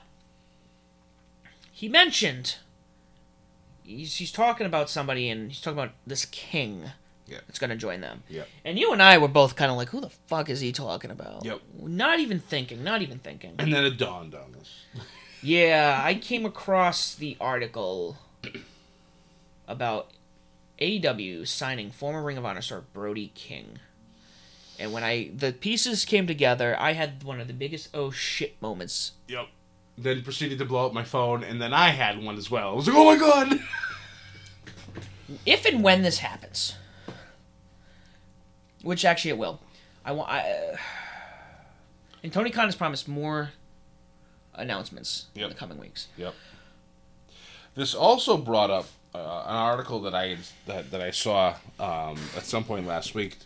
he mentioned he's, he's talking about somebody and he's talking about this king Yeah. that's going to join them. Yep. And you and I were both kind of like, who the fuck is he talking about? Yep. Not even thinking, not even thinking. And then it dawned on us. Yeah, I came across the article about AEW signing former Ring of Honor star Brody King. And when I the pieces came together, I had one of the biggest oh shit moments. Yep. Then proceeded to blow up my phone, and then I had one as well. I was like, oh my god! If and when this happens, which actually it will, I want. I, uh, and Tony Khan has promised more announcements in the coming weeks. Yep. This also brought up uh, an article that I that, that I saw um, at some point last week.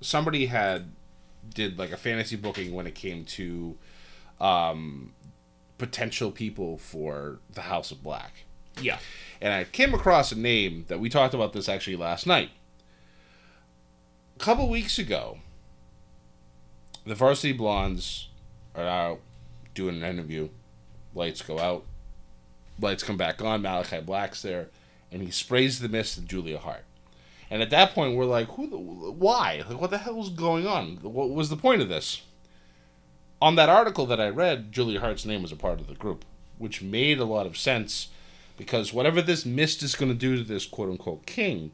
Somebody had did like a fantasy booking when it came to um, potential people for the House of Black, Yeah. and I came across a name that we talked about this actually last night. A couple weeks ago, the Varsity Blondes are out doing an interview. Lights go out. Lights come back on. Malachi Black's there, and he sprays the mist at Julia Hart. And at that point, we're like, "Who? The, why? Like, what the hell is going on? What was the point of this?" On that article that I read, Julia Hart's name was a part of the group, which made a lot of sense because whatever this mist is going to do to this quote unquote king,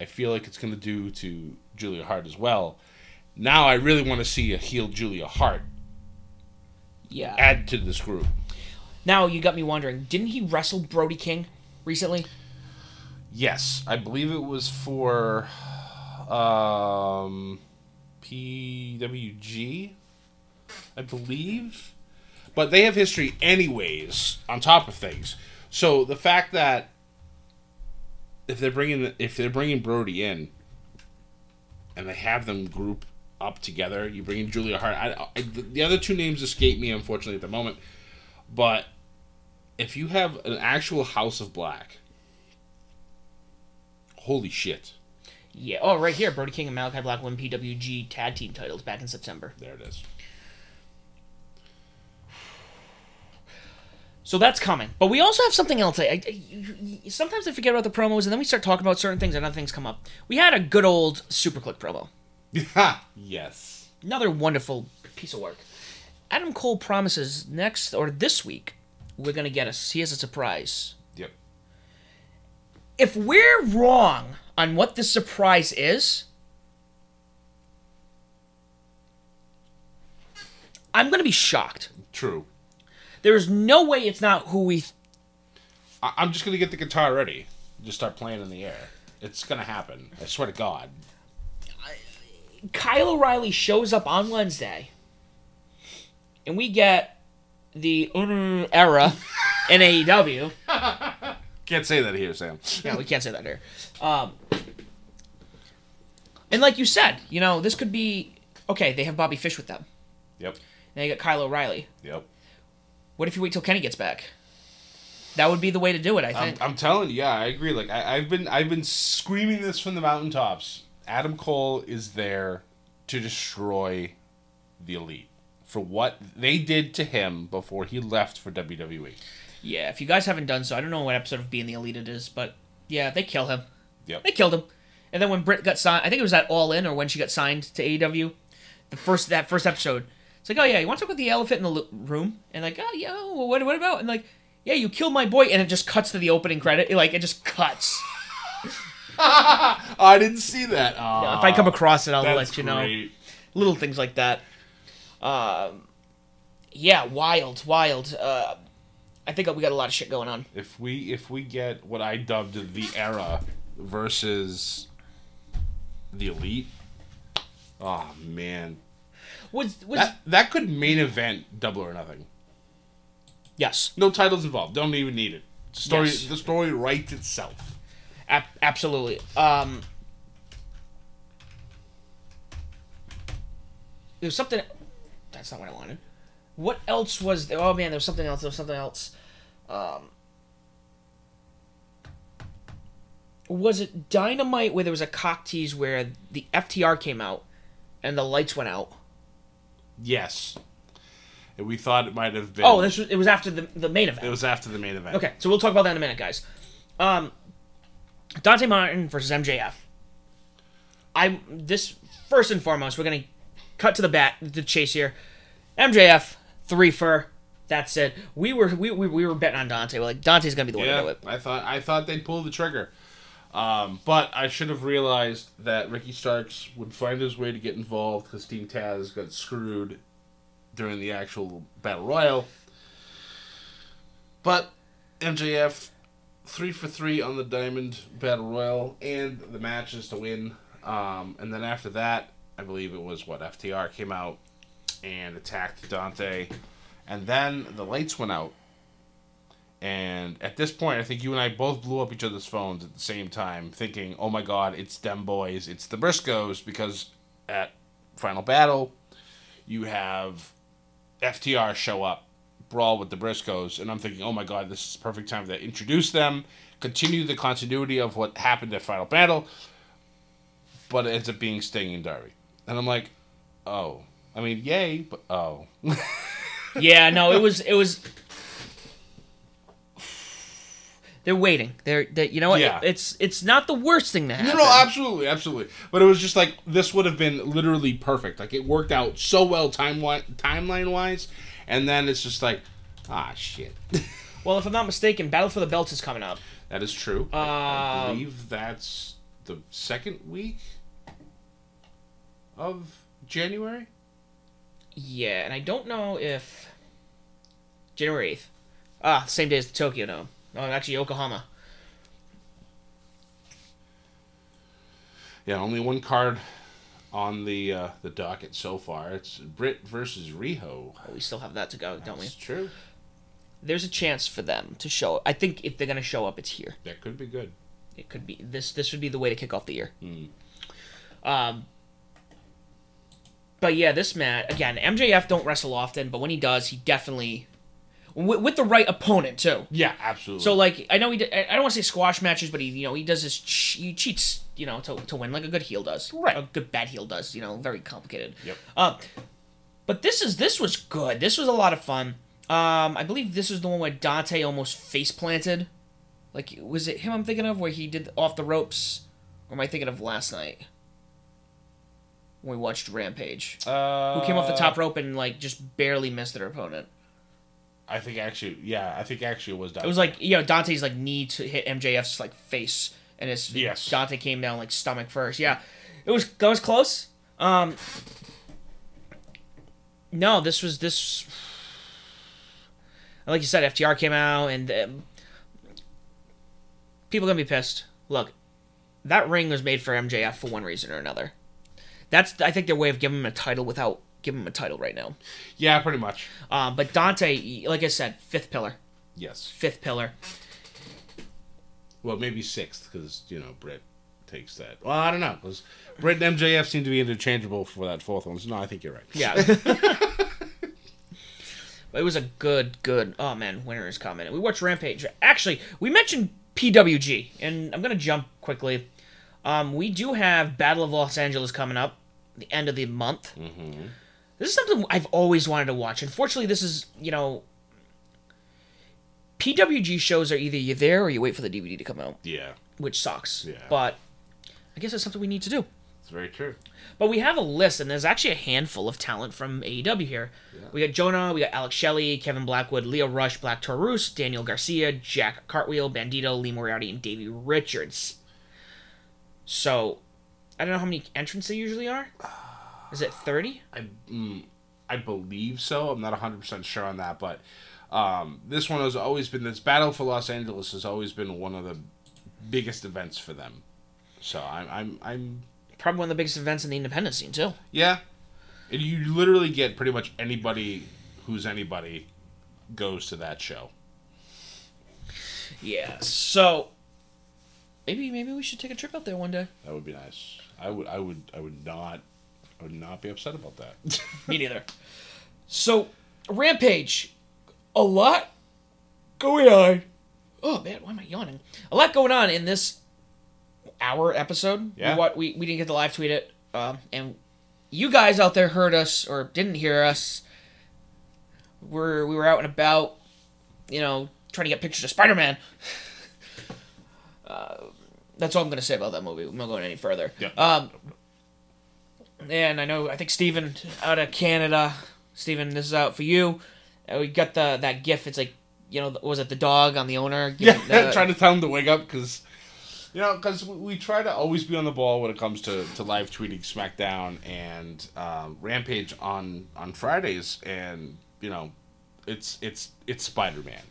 I feel like it's going to do to Julia Hart as well. Now I really want to see a healed Julia Hart Yeah. add to this group. Now you got me wondering, didn't he wrestle Brody King recently? Yes, I believe it was for um, PWG, I believe. But they have history anyways on top of things. So the fact that if they're bringing if they're bringing Brody in and they have them group up together, you bring in Julia Hart. I, I, the other two names escape me unfortunately at the moment, but if you have an actual House of Black Holy shit. Yeah. Oh, right here, Brody King and Malachi Black won PWG tag team titles back in September. There it is. So that's coming. But we also have something else. I, I, you- you- sometimes I forget about the promos, and then we start talking about certain things, and other things come up. We had a good old SuperKliq promo. yes. Another wonderful piece of work. Adam Cole promises next or this week we're gonna get us. He has a surprise. If we're wrong on what this surprise is, I'm gonna be shocked. True. There's no way it's not who we. Th- I- I'm just gonna get the guitar ready. Just start playing in the air. It's gonna happen. I swear to God. Kyle O'Reilly shows up on Wednesday, and we get the mm, era in AEW. Can't say that here, Sam. Yeah, we can't say that here. Um, and like you said, you know, this could be okay. They have Bobby Fish with them. Yep. Now you got Kyle O'Reilly. Yep. What if you wait till Kenny gets back? That would be the way to do it, I I'm, think. I'm telling you, yeah, I agree. Like I, I've been, I've been screaming this from the mountaintops. Adam Cole is there to destroy the elite for what they did to him before he left for. WWE. Yeah, if you guys haven't done so, I don't know what episode of Being the Elite it is, but yeah, they kill him. Yep. They killed him. And then when Britt got signed, I think it was at All In or when she got signed to AEW, the first that first episode, it's like, oh yeah, you want to talk about the elephant in the room? And like, oh yeah, well, what what about? And like, yeah, you killed my boy, and it just cuts to the opening credit. Like it just cuts. I didn't see that. if I come across it, I'll let you know. Little things like that. Um, yeah, wild, wild. Uh, I think we got a lot of shit going on. If we if we get what I dubbed the era versus the elite, oh man, Was was that that could main event double or nothing. yes, No titles involved. Don't even need it. Story Yes. the story writes itself. ab- absolutely. Um, there's something. That's not what I wanted. What else was there? Oh man, there was something else. There was something else. Um, was it Dynamite where there was a cock tease where the FTR came out and the lights went out? Yes. And we thought it might have been. Oh, this was it was after the the main event. It was after the main event. Okay, so we'll talk about that in a minute, guys. Um, Dante Martin versus MJF. I this first and foremost, we're gonna cut to the bat, the chase here. MJF three for. That's it. We were we, we, we were betting on Dante. We're like Dante's gonna be the one to do it. I thought I thought they'd pull the trigger. Um, but I should have realized that Ricky Starks would find his way to get involved because Team Taz got screwed during the actual battle royal. But MJF three for three on the Diamond Battle Royal and the matches to win. Um, and then after that, I believe it was what FTR came out and attacked Dante, and then the lights went out. And at this point, I think you and I both blew up each other's phones at the same time, thinking, "Oh my God, it's them boys, it's the Briscoes," because at Final Battle, you have FTR show up, brawl with the Briscoes, and I'm thinking, "Oh my God, this is the perfect time to introduce them, continue the continuity of what happened at Final Battle." But it ends up being Sting and Darby, and I'm like, "Oh, I mean, yay, but oh." Yeah, no, it was it was. They're waiting. They're, they you know what? Yeah. It's it's not the worst thing to happen. No, no, absolutely, absolutely. But it was just like this would have been literally perfect. Like it worked out so well time timeline wise, and then it's just like, ah, shit. Well, if I'm not mistaken, Battle for the Belts is coming up. that is true. I, I believe that's the second week of January. Yeah, and I don't know if January eighth. Ah, same day as the Tokyo Dome. No, actually Yokohama. Yeah, only one card on the uh, the docket so far. It's Britt versus Riho. Oh, we still have that to go, don't we? That's true. There's a chance for them to show. I think if they're gonna show up, it's here. That could be good. It could be this. This would be the way to kick off the year. Mm. Um. But yeah, this match again. MJF don't wrestle often, but when he does, he definitely with, with the right opponent too. Yeah, absolutely. So like I know he did, I don't want to say squash matches, but he you know he does his he cheats you know to, to win like a good heel does. Right. A good bad heel does. You know, very complicated. Yep. Uh, but this is this was good. This was a lot of fun. Um, I believe this was the one where Dante almost face planted. Like was it him I'm thinking of where he did off the ropes, or am I thinking of last night? When we watched Rampage, uh, who came off the top rope and like just barely missed their opponent. I think actually, yeah, I think actually it was. Dante. It was like you know Dante's like knee to hit MJF's like face, and his Yes. Dante came down like stomach first. Yeah, it was that was close. Um, no, this was this. Like you said, FTR came out, and um, people are gonna be pissed. Look, that ring was made for MJF for one reason or another. That's I think their way of giving him a title without giving him a title right now. yeah, pretty much. Um, but Dante, like I said, fifth pillar, Yes. fifth pillar. Well, maybe sixth because you know Britt takes that. Well, I don't know because Britt and MJF seem to be interchangeable for that fourth one. So no, I think you're right. Yeah. It was a good, good. Oh man, winter is coming. We watched Rampage. Actually, we mentioned PWG, and I'm gonna jump quickly. Um, we do have Battle of Los Angeles coming up, the end of the month. Mm-hmm. This is something I've always wanted to watch. Unfortunately, this is you know. PWG shows are either you there or you wait for the DVD to come out, Yeah, which sucks. Yeah. But I guess it's something we need to do. it's very true. But we have a list, and there's actually a handful of talent from AEW here. We got Jonah, we got Alex Shelley, Kevin Blackwood, Lio Rush, Black Taurus, Daniel Garcia, Jack Cartwheel, Bandido, Lee Moriarty, and Davey Richards. So, I don't know how many entrants there usually are. Is it 30? I mm, I believe so. I'm not 100 percent sure on that, but um, this one has always been this battle for Los Angeles has always been one of the biggest events for them. So I'm I'm I'm Probably one of the biggest events in the independent scene, too. yeah. And you literally get pretty much anybody who's anybody goes to that show. Yeah, so. Maybe maybe we should take a trip out there one day. That would be nice. I would I would I would not I would not be upset about that. Me neither. So, Rampage, a lot going on. Oh man, why am I yawning? A lot going on in this hour episode. Yeah. We, wa- we, we didn't get to live tweet it. Um, and you guys out there heard us or didn't hear us. We're, we were out and about, you know, trying to get pictures of Spider Man. uh, that's all I'm going to say about that movie. I'm not going any further. Yeah. Um, and I know, I think Steven out of Canada. Steven, this is out for you. Uh, we got the that gif. It's like, you know, was it the dog on the owner? Yeah, the- trying to tell him to wake up because, you know, because we, we try to always be on the ball when it comes to, to live tweeting SmackDown and um, Rampage on on Fridays, and you know, it's it's it's Spider Man,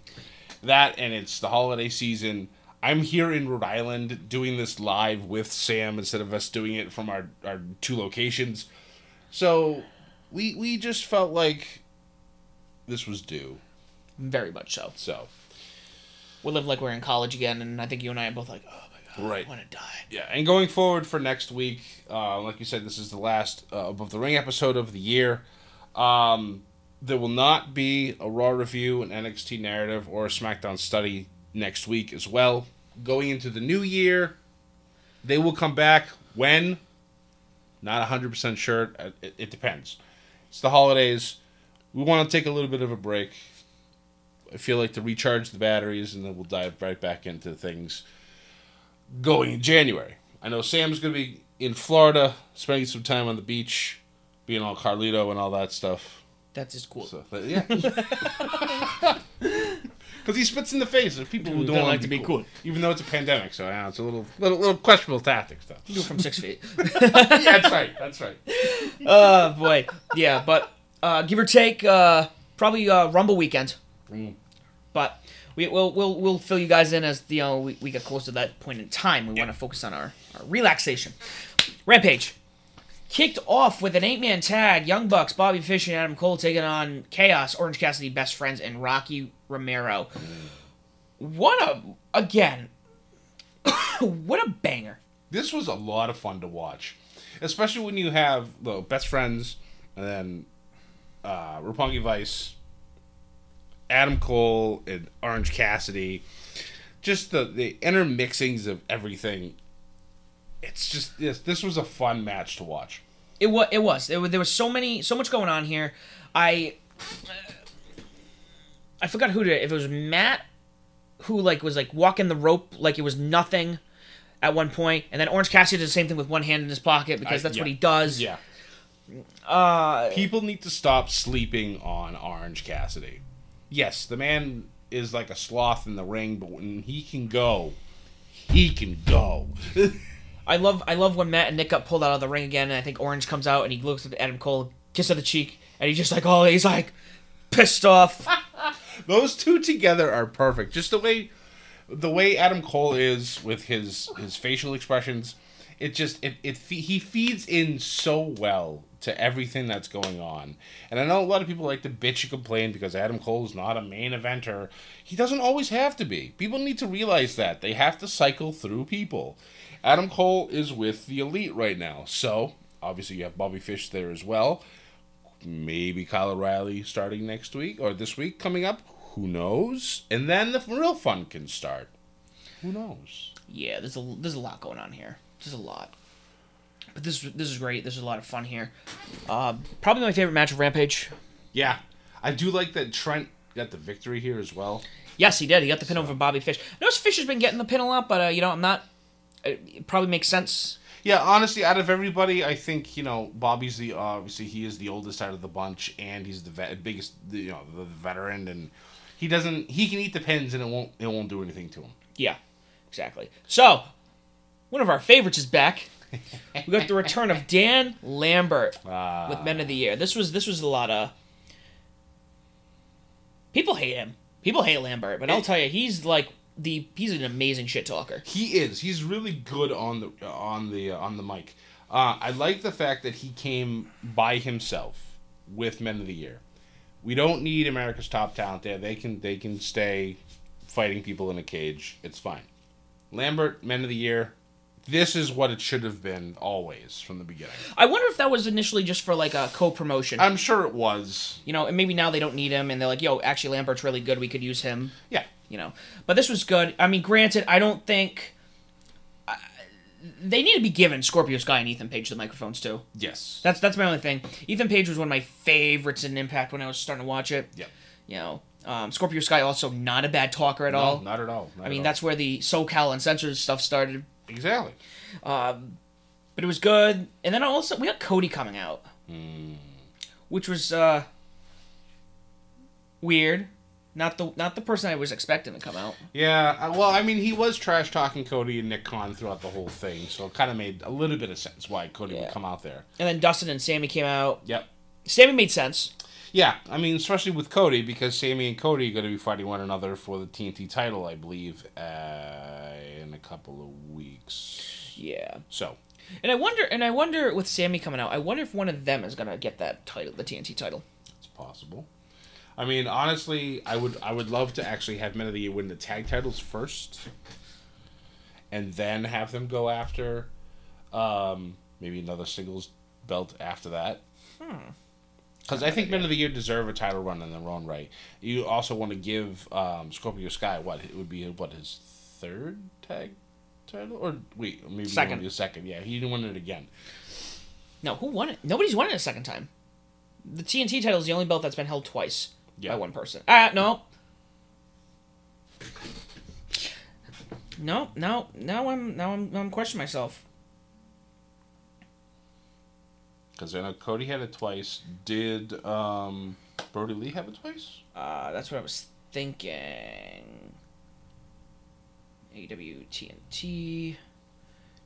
that and it's the holiday season. I'm here in Rhode Island doing this live with Sam instead of us doing it from our, our two locations. So we we just felt like this was due. Very much so. So We live like we're in college again, and I think you and I are both like, oh my god, Right. I want to die. Yeah, and going forward for next week, uh, like you said, this is the last uh, above the ring episode of the year. Um, there will not be a Raw review, an NXT narrative, or a SmackDown study next week as well. Going into the new year, they will come back when. Not hundred percent sure. It, it depends. It's the holidays. We want to take a little bit of a break. I feel like to recharge the batteries, and then we'll dive right back into things going in January. I know Sam's going to be in Florida, spending some time on the beach, being all Carlito and all that stuff. That's just cool. So, yeah. Because he spits in the face of people who don't, don't like to be cool. even though it's a pandemic. So yeah, it's a little, little, little questionable tactic stuff. Do it from six feet. yeah, that's right. That's right. oh boy, yeah, but uh, give or take, uh, probably uh, Rumble weekend. Mm. But we will we'll we'll fill you guys in as you know we, we get close to that point in time. We want to focus on our, our relaxation. Rampage kicked off with an eight man tag: Young Bucks, Bobby Fish, and Adam Cole taking on Chaos, Orange Cassidy, Best Friends, and Rocky Romero. What a again, what a banger! This was a lot of fun to watch, especially when you have the best friends and then uh, Roppongi Vice, Adam Cole, and Orange Cassidy. Just the the intermixings of everything. It's just this. This was a fun match to watch. It was. It was. There, was- there was so many, so much going on here. I, I forgot who to. If it was Matt, who like was like walking the rope like it was nothing, at one point, and then Orange Cassidy did the same thing with one hand in his pocket because I- that's what he does. Yeah. Uh, People need to stop sleeping on Orange Cassidy. Yes, the man is like a sloth in the ring, but when he can go, he can go. I love. I love when Matt and Nick got pulled out of the ring again, and I think Orange comes out and he looks at Adam Cole, kiss of the cheek, and he's just like, oh, he's like pissed off. Those two together are perfect. Just the way the way Adam Cole is with his his facial expressions, it just it, it he feeds in so well to everything that's going on. And I know a lot of people like to bitch and complain because Adam Cole is not a main eventer. He doesn't always have to be. People need to realize that. They have to cycle through people. Adam Cole is with the elite right now. So, obviously you have Bobby Fish there as well maybe Kyle O'Reilly starting next week or this week coming up. Who knows? And then the real fun can start. Who knows? yeah, there's a there's a lot going on here. There's a lot. But this this is great. There's a lot of fun here. Uh, probably my favorite match of Rampage. Yeah, I do like that Trent got the victory here as well. Yes, he did. He got the pin over Bobby Fish. I notice Fish has been getting the pin a lot, but uh, you know I'm not. It probably makes sense. Yeah, honestly, out of everybody, I think you know Bobby's the obviously he is the oldest out of the bunch, and he's the vet, biggest, the, you know, the veteran, and he doesn't he can eat the pins and it won't it won't do anything to him. Yeah, exactly. So, one of our favorites is back. we got the return of Dan Lambert Uh, with Men of the Year. This was this was a lot of people hate him. People hate Lambert, but I'll tell you, he's like the he's an amazing shit talker. He is. He's really good on the on the on the mic. Uh, I like the fact that he came by himself with Men of the Year. We don't need America's Top Talent there. They can they can stay fighting people in a cage. It's fine. Lambert, Men of the Year. This is what it should have been always from the beginning. I wonder if that was initially just for like a co-promotion. I'm sure it was. you know, and maybe now they don't need him, and they're like, "Yo, actually, Lambert's really good. We could use him." Yeah. You know, but this was good. I mean, granted, I don't think. I- they need to be given Scorpio Sky and Ethan Page the microphones too. Yes. That's that's my only thing. Ethan Page was one of my favorites in Impact when I was starting to watch it. Yeah, You know, um, Scorpio Sky also not a bad talker at No, all. not at all. not I mean, all. that's where the SoCal Uncensored stuff started. exactly. Um, but it was good. And then also we got Cody coming out, Hmm. which was uh, weird. Not the not the person I was expecting to come out. Yeah, uh, well, I mean, he was trash talking Cody and Nick Khan throughout the whole thing, so it kind of made a little bit of sense why Cody Yeah. would come out there. And then Dustin and Sammy came out. Yep. Sammy made sense. Yeah, I mean, especially with Cody, because Sammy and Cody are going to be fighting one another for the TNT title, I believe, uh, in a couple of weeks. Yeah. So, And I wonder, and I wonder with Sammy coming out, I wonder if one of them is gonna get that title, the TNT title. it's possible. I mean, honestly, I would I would love to actually have Men of the Year win the tag titles first, and then have them go after um, maybe another singles belt after that. Because I think Men of the Year deserve a title run in their own right. You also want to give um, Scorpio Sky what it would be what his third tag title or wait maybe Second. second. Yeah, he didn't win it again. No, who won it? Nobody's won it a second time. The TNT title is the only belt that's been held twice Yeah. by one person. Ah, no. No, no, now I'm now I'm now I'm questioning myself. Because I know Cody had it twice. Did um, Brodie Lee have it twice? Uh, that's what I was thinking. AEW TNT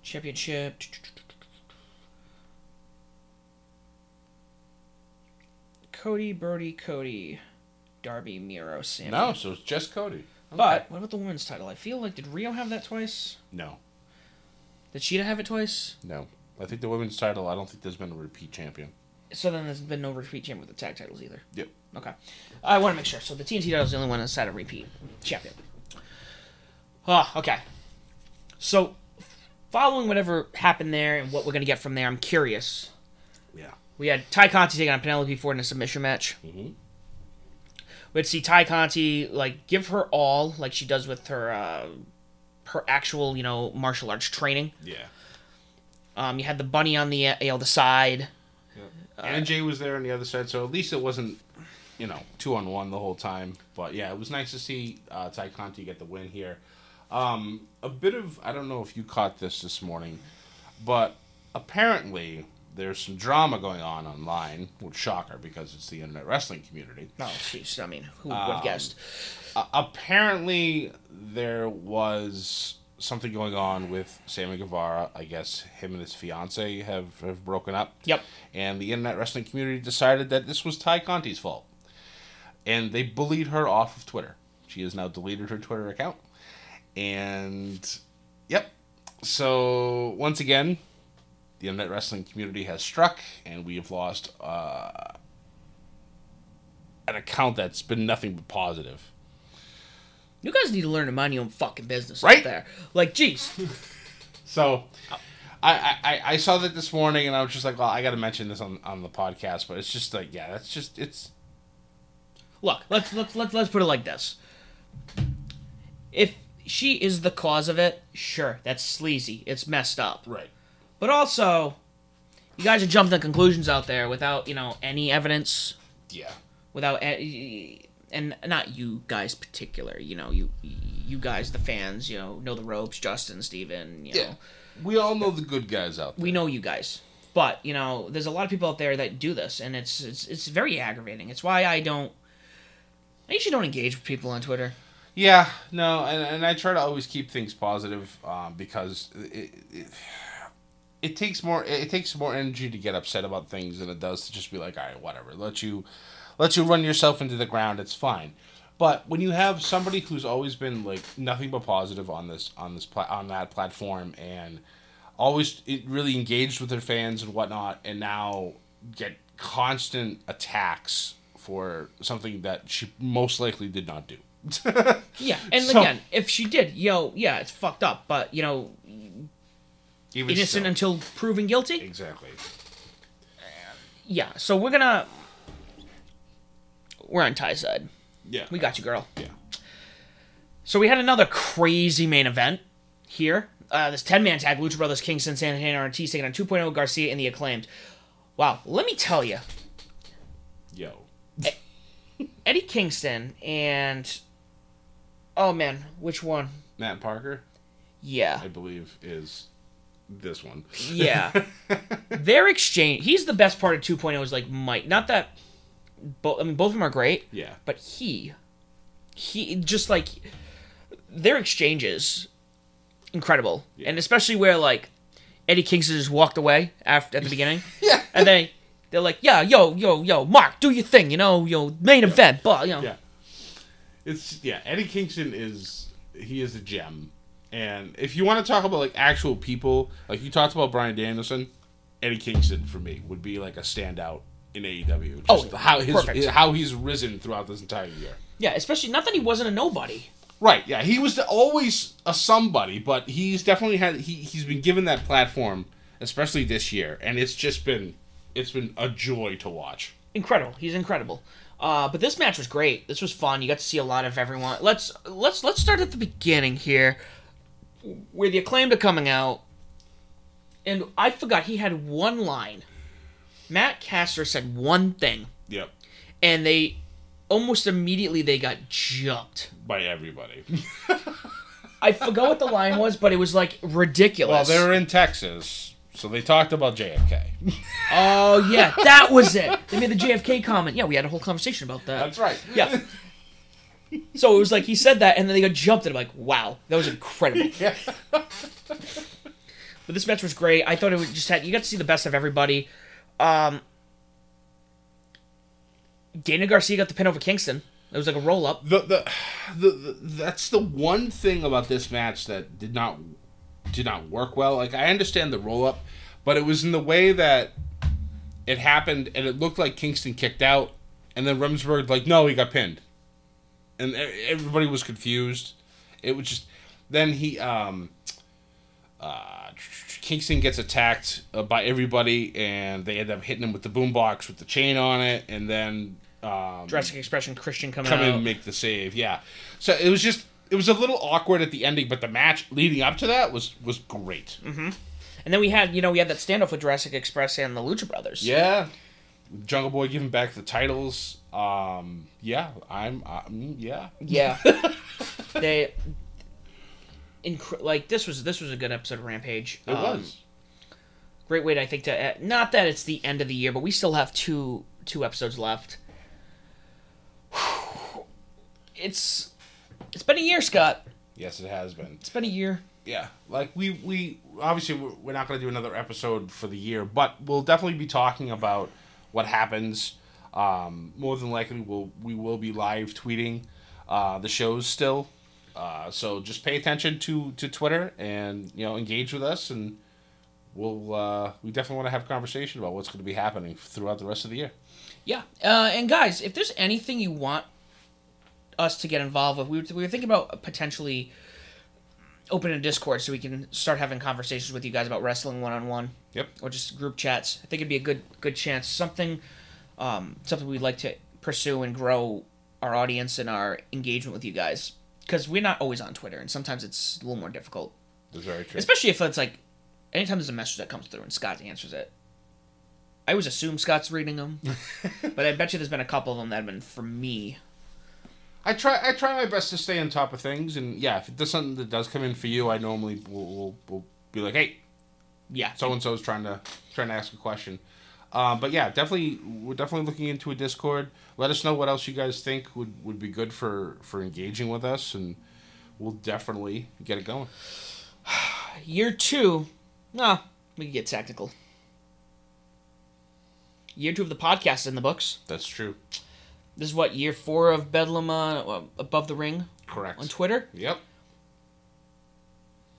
Championship. Cody, Brody, Cody, Darby, Miro, Sammy. No, so it's just Cody. But what about the women's title? I feel like did Riho have that twice? no, Did Shida have it twice? no. I think the women's title. I don't think there's been a repeat champion. So then there's been no repeat champion with the tag titles either. Yep. Okay. I want to make sure. So the TNT title is the only one that's had a repeat champion. Ah, okay. So, following whatever happened there and what we're gonna get from there, I'm curious. Yeah. We had Tay Conti taking on Penelope Ford in a submission match. Mm-hmm. We'd see Tay Conti like give her all, like she does with her uh, her actual, you know, martial arts training. Yeah. Um, you had the bunny on the uh, you know the side. and Jay was there on the other side, so at least it wasn't, you know, two on one the whole time. But yeah, it was nice to see uh, Tay Conti get the win here. Um, a bit of I don't know if you caught this this morning, but apparently there's some drama going on online, which shocker because it's the internet wrestling community. Oh, jeez. I mean, who would have guessed? Uh, apparently there was something going on with Sammy Guevara. I guess him and his fiance have, have broken up. Yep. And the internet wrestling community decided that this was Tay Conti's fault. And they bullied her off of Twitter. She has now deleted her Twitter account. And yep. So once again, the internet wrestling community has struck, and we have lost uh, an account that's been nothing but positive. You guys need to learn to mind your own fucking business Right? there. Like, jeez. So, I, I I saw that this morning, and I was just like, well, I got to mention this on on the podcast. But it's just like, yeah, that's just it's Look, let's let's let's let's put it like this. If she is the cause of it, sure, that's sleazy. It's messed up. right. But also, you guys are jumping to conclusions out there without, you know, any evidence, Yeah. without and not you guys particular, you know, you you guys the fans, you know, know the ropes, Justin, Steven, you know. Yeah. We all know the good guys out there. we know you guys but you know there's a lot of people out there that do this and it's it's, it's very aggravating it's why i don't i usually don't engage with people on twitter Yeah, no, and, and I try to always keep things positive um, because it, it, it takes more it takes more energy to get upset about things than it does to just be like, all right, whatever, let you let you run yourself into the ground. It's fine. But when you have somebody who's always been like nothing but positive on this on this pla- on that platform and always really engaged with their fans and whatnot, and now get constant attacks for something that she most likely did not do. yeah and So- again if she did yo yeah it's fucked up but you know Even innocent still. until proven guilty Exactly. yeah so we're gonna we're on Tay's side Yeah. we got you girl Yeah. so we had another crazy main event here uh, this 10 man tag, Lucha Brothers, Kingston, Santana, and Ortiz taking on 2.0 Garcia and the Acclaimed. Wow, let me tell you, Yo. Eddie Kingston and. Oh man, which one? Matt Parker, Yeah. I believe, is this one. Yeah. Their exchange. He's the best part of 2.0 is like Mike. Not that. Both, I mean, both of them are great, yeah. but he. He. Just like. Their exchanges. Incredible. Yeah. And especially where, like. Eddie Kingston just walked away after at the beginning. Yeah. And they. They're like, yeah, yo, yo, yo, Mark, do your thing, you know, yo, main event, but, you know. Yeah. It's yeah, Eddie Kingston is he is a gem. And if you want to talk about like actual people, like you talked about Bryan Danielson, Eddie Kingston for me would be like a standout in AEW. Just Oh, how his perfect. how he's risen throughout this entire year. Yeah, especially, not that he wasn't a nobody. Right, yeah, he was always a somebody, but he's definitely had he he's been given that platform, especially this year, and it's just been it's been a joy to watch. incredible. He's incredible. Uh, but this match was great. This was fun. You got to see a lot of everyone. Let's let's let's start at the beginning here, where the acclaimed are coming out, and I forgot he had one line. Max Caster said one thing, Yep, and they almost immediately they got jumped. by everybody. I forgot what the line was, but it was like ridiculous. well, they were in Texas, so they talked about JFK. Oh yeah, that was it. They made the JFK comment. Yeah, we had a whole conversation about that. That's right. Yeah. So it was like he said that, and then they got jumped, and I'm like, wow, that was incredible. Yeah. But this match was great. I thought it was just had you got to see the best of everybody. Um, Daniel Garcia got the pin over Kingston. It was like a roll up. the, the, the, the that's the one thing about this match that did not did not work well. Like I understand the roll up, but it was in the way that it happened, and it looked like Kingston kicked out, and then Remsburg like no, he got pinned, and everybody was confused. It was just then he um uh Kingston gets attacked uh, by everybody, and they end up hitting him with the boombox with the chain on it, and then um, Jurassic Expression Christian coming come in and make the save. Yeah. So it was just it was a little awkward at the ending, but the match leading up to that was was great. and then we had you know we had that standoff with Jurassic Express and the Lucha Brothers. Yeah. Jungle Boy giving back the titles. Um. Yeah. I'm. I'm yeah. Yeah. they. Inc- like this was this was a good episode of Rampage. It Um, was. great way to, I think to uh, not that it's the end of the year, but we still have two two episodes left. It's it's been a year, Scott. Yes, it has been. It's been a year. Yeah. Like we we obviously we're we're not going to do another episode for the year, but we'll definitely be talking about what happens. Um, more than likely, we'll we will be live tweeting uh, the shows still. Uh, so just pay attention to to Twitter and you know engage with us, and we'll uh, we definitely want to have a conversation about what's going to be happening throughout the rest of the year. Yeah, uh, and guys, if there's anything you want us to get involved with, we were, we were thinking about potentially opening a Discord so we can start having conversations with you guys about wrestling one on one. Yep. Or just group chats. I think it'd be a good good chance. Something, um, something we'd like to pursue and grow our audience and our engagement with you guys because we're not always on Twitter and sometimes it's a little more difficult, That's very true. especially if it's like anytime there's a message that comes through and Scott answers it. I always assume Scott's reading them, but I bet you there's been a couple of them that have been for me. I try I try my best to stay on top of things, and yeah, if there's something that does come in for you, I normally will will, will be like, hey, Yeah, so and so's trying to trying to ask a question. Um, but yeah, definitely we're definitely looking into a Discord. Let us know what else you guys think would, would be good for for engaging with us, and we'll definitely get it going. year two. Nah, we can get technical. Year two of the podcast is in the books. That's true. This is what year four of Bedlam uh, uh, above the ring Correct. on Twitter. Yep.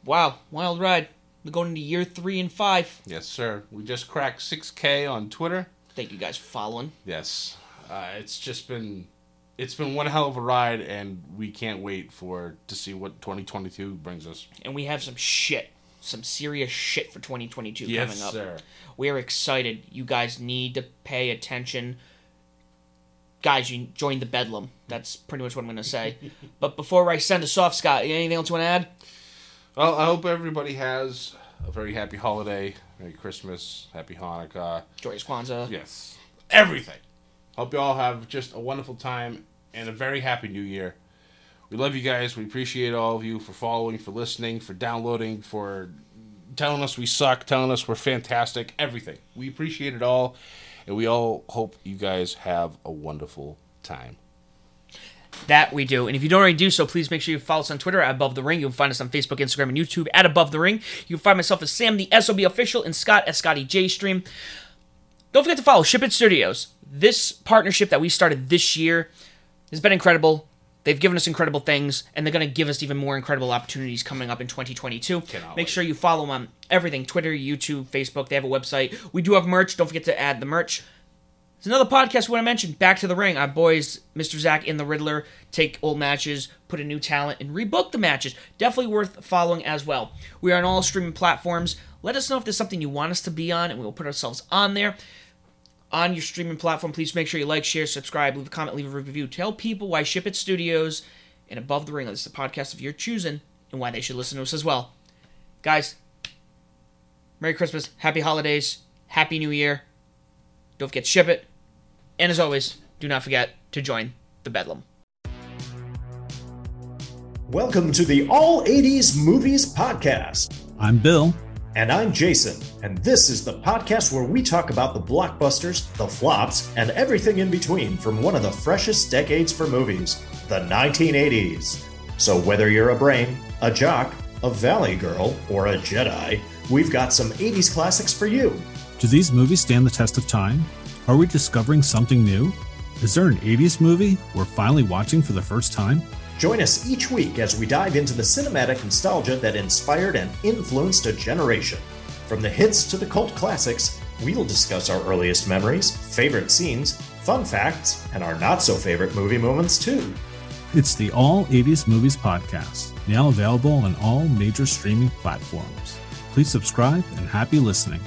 Wow, wild ride. We're going into year three and five. Yes, sir. We just cracked 6K on Twitter. Thank you guys for following. Yes. Uh, it's just been it's been one hell of a ride, and we can't wait for to see what 2022 brings us. And we have some shit, some serious shit for 2022 coming up. sir. We're excited. You guys need to pay attention. Guys, you join the Bedlam. That's pretty much what I'm going to say. but before I send us off, Scott, anything else you want to add? Well, I hope everybody has a very happy holiday, Merry Christmas, Happy Hanukkah. Joyous Kwanzaa. Yes, everything. Hope you all have just a wonderful time and a very happy New Year. We love you guys. We appreciate all of you for following, for listening, for downloading, for telling us we suck, telling us we're fantastic, everything. We appreciate it all, and we all hope you guys have a wonderful time. That we do. And if you don't already do so, please make sure you follow us on Twitter at Above the Ring. You can find us on Facebook, Instagram, and YouTube at Above the Ring. You can find myself as Sam the SOB Official and Scott as Scotty J Stream. Don't forget to follow Ship It Studios. This partnership that we started this year has been incredible. They've given us incredible things, and they're going to give us even more incredible opportunities coming up in 2022. Cannot Make wait. sure you follow them on everything Twitter, YouTube, Facebook. They have a website. We do have merch. Don't forget to add the merch. It's another podcast we want to mention. Back to the ring. Our boys, Mr. Zach and the Riddler, take old matches, put a new talent, and rebook the matches. Definitely worth following as well. We are on all streaming platforms. Let us know if there's something you want us to be on, and we will put ourselves on there. On your streaming platform, please make sure you like, share, subscribe, leave a comment, leave a review. Tell people why Ship It Studios and Above the Ring is the podcast of your choosing, and why they should listen to us as well. Guys, Merry Christmas, Happy Holidays, Happy New Year. Don't forget to ship it. And as always, do not forget to join the Bedlam. Welcome to the All 80s Movies Podcast. I'm Bill. And I'm Jason. And this is the podcast where we talk about the blockbusters, the flops, and everything in between from one of the freshest decades for movies, the 1980s. So whether you're a brain, a jock, a valley girl, or a Jedi, we've got some 80s classics for you. Do these movies stand the test of time? Are we discovering something new? Is there an 80s movie we're finally watching for the first time? Join us each week as we dive into the cinematic nostalgia that inspired and influenced a generation. From the hits to the cult classics, we'll discuss our earliest memories, favorite scenes, fun facts, and our not so favorite movie moments too. It's the All 80s Movies Podcast, now available on all major streaming platforms. Please subscribe and happy listening.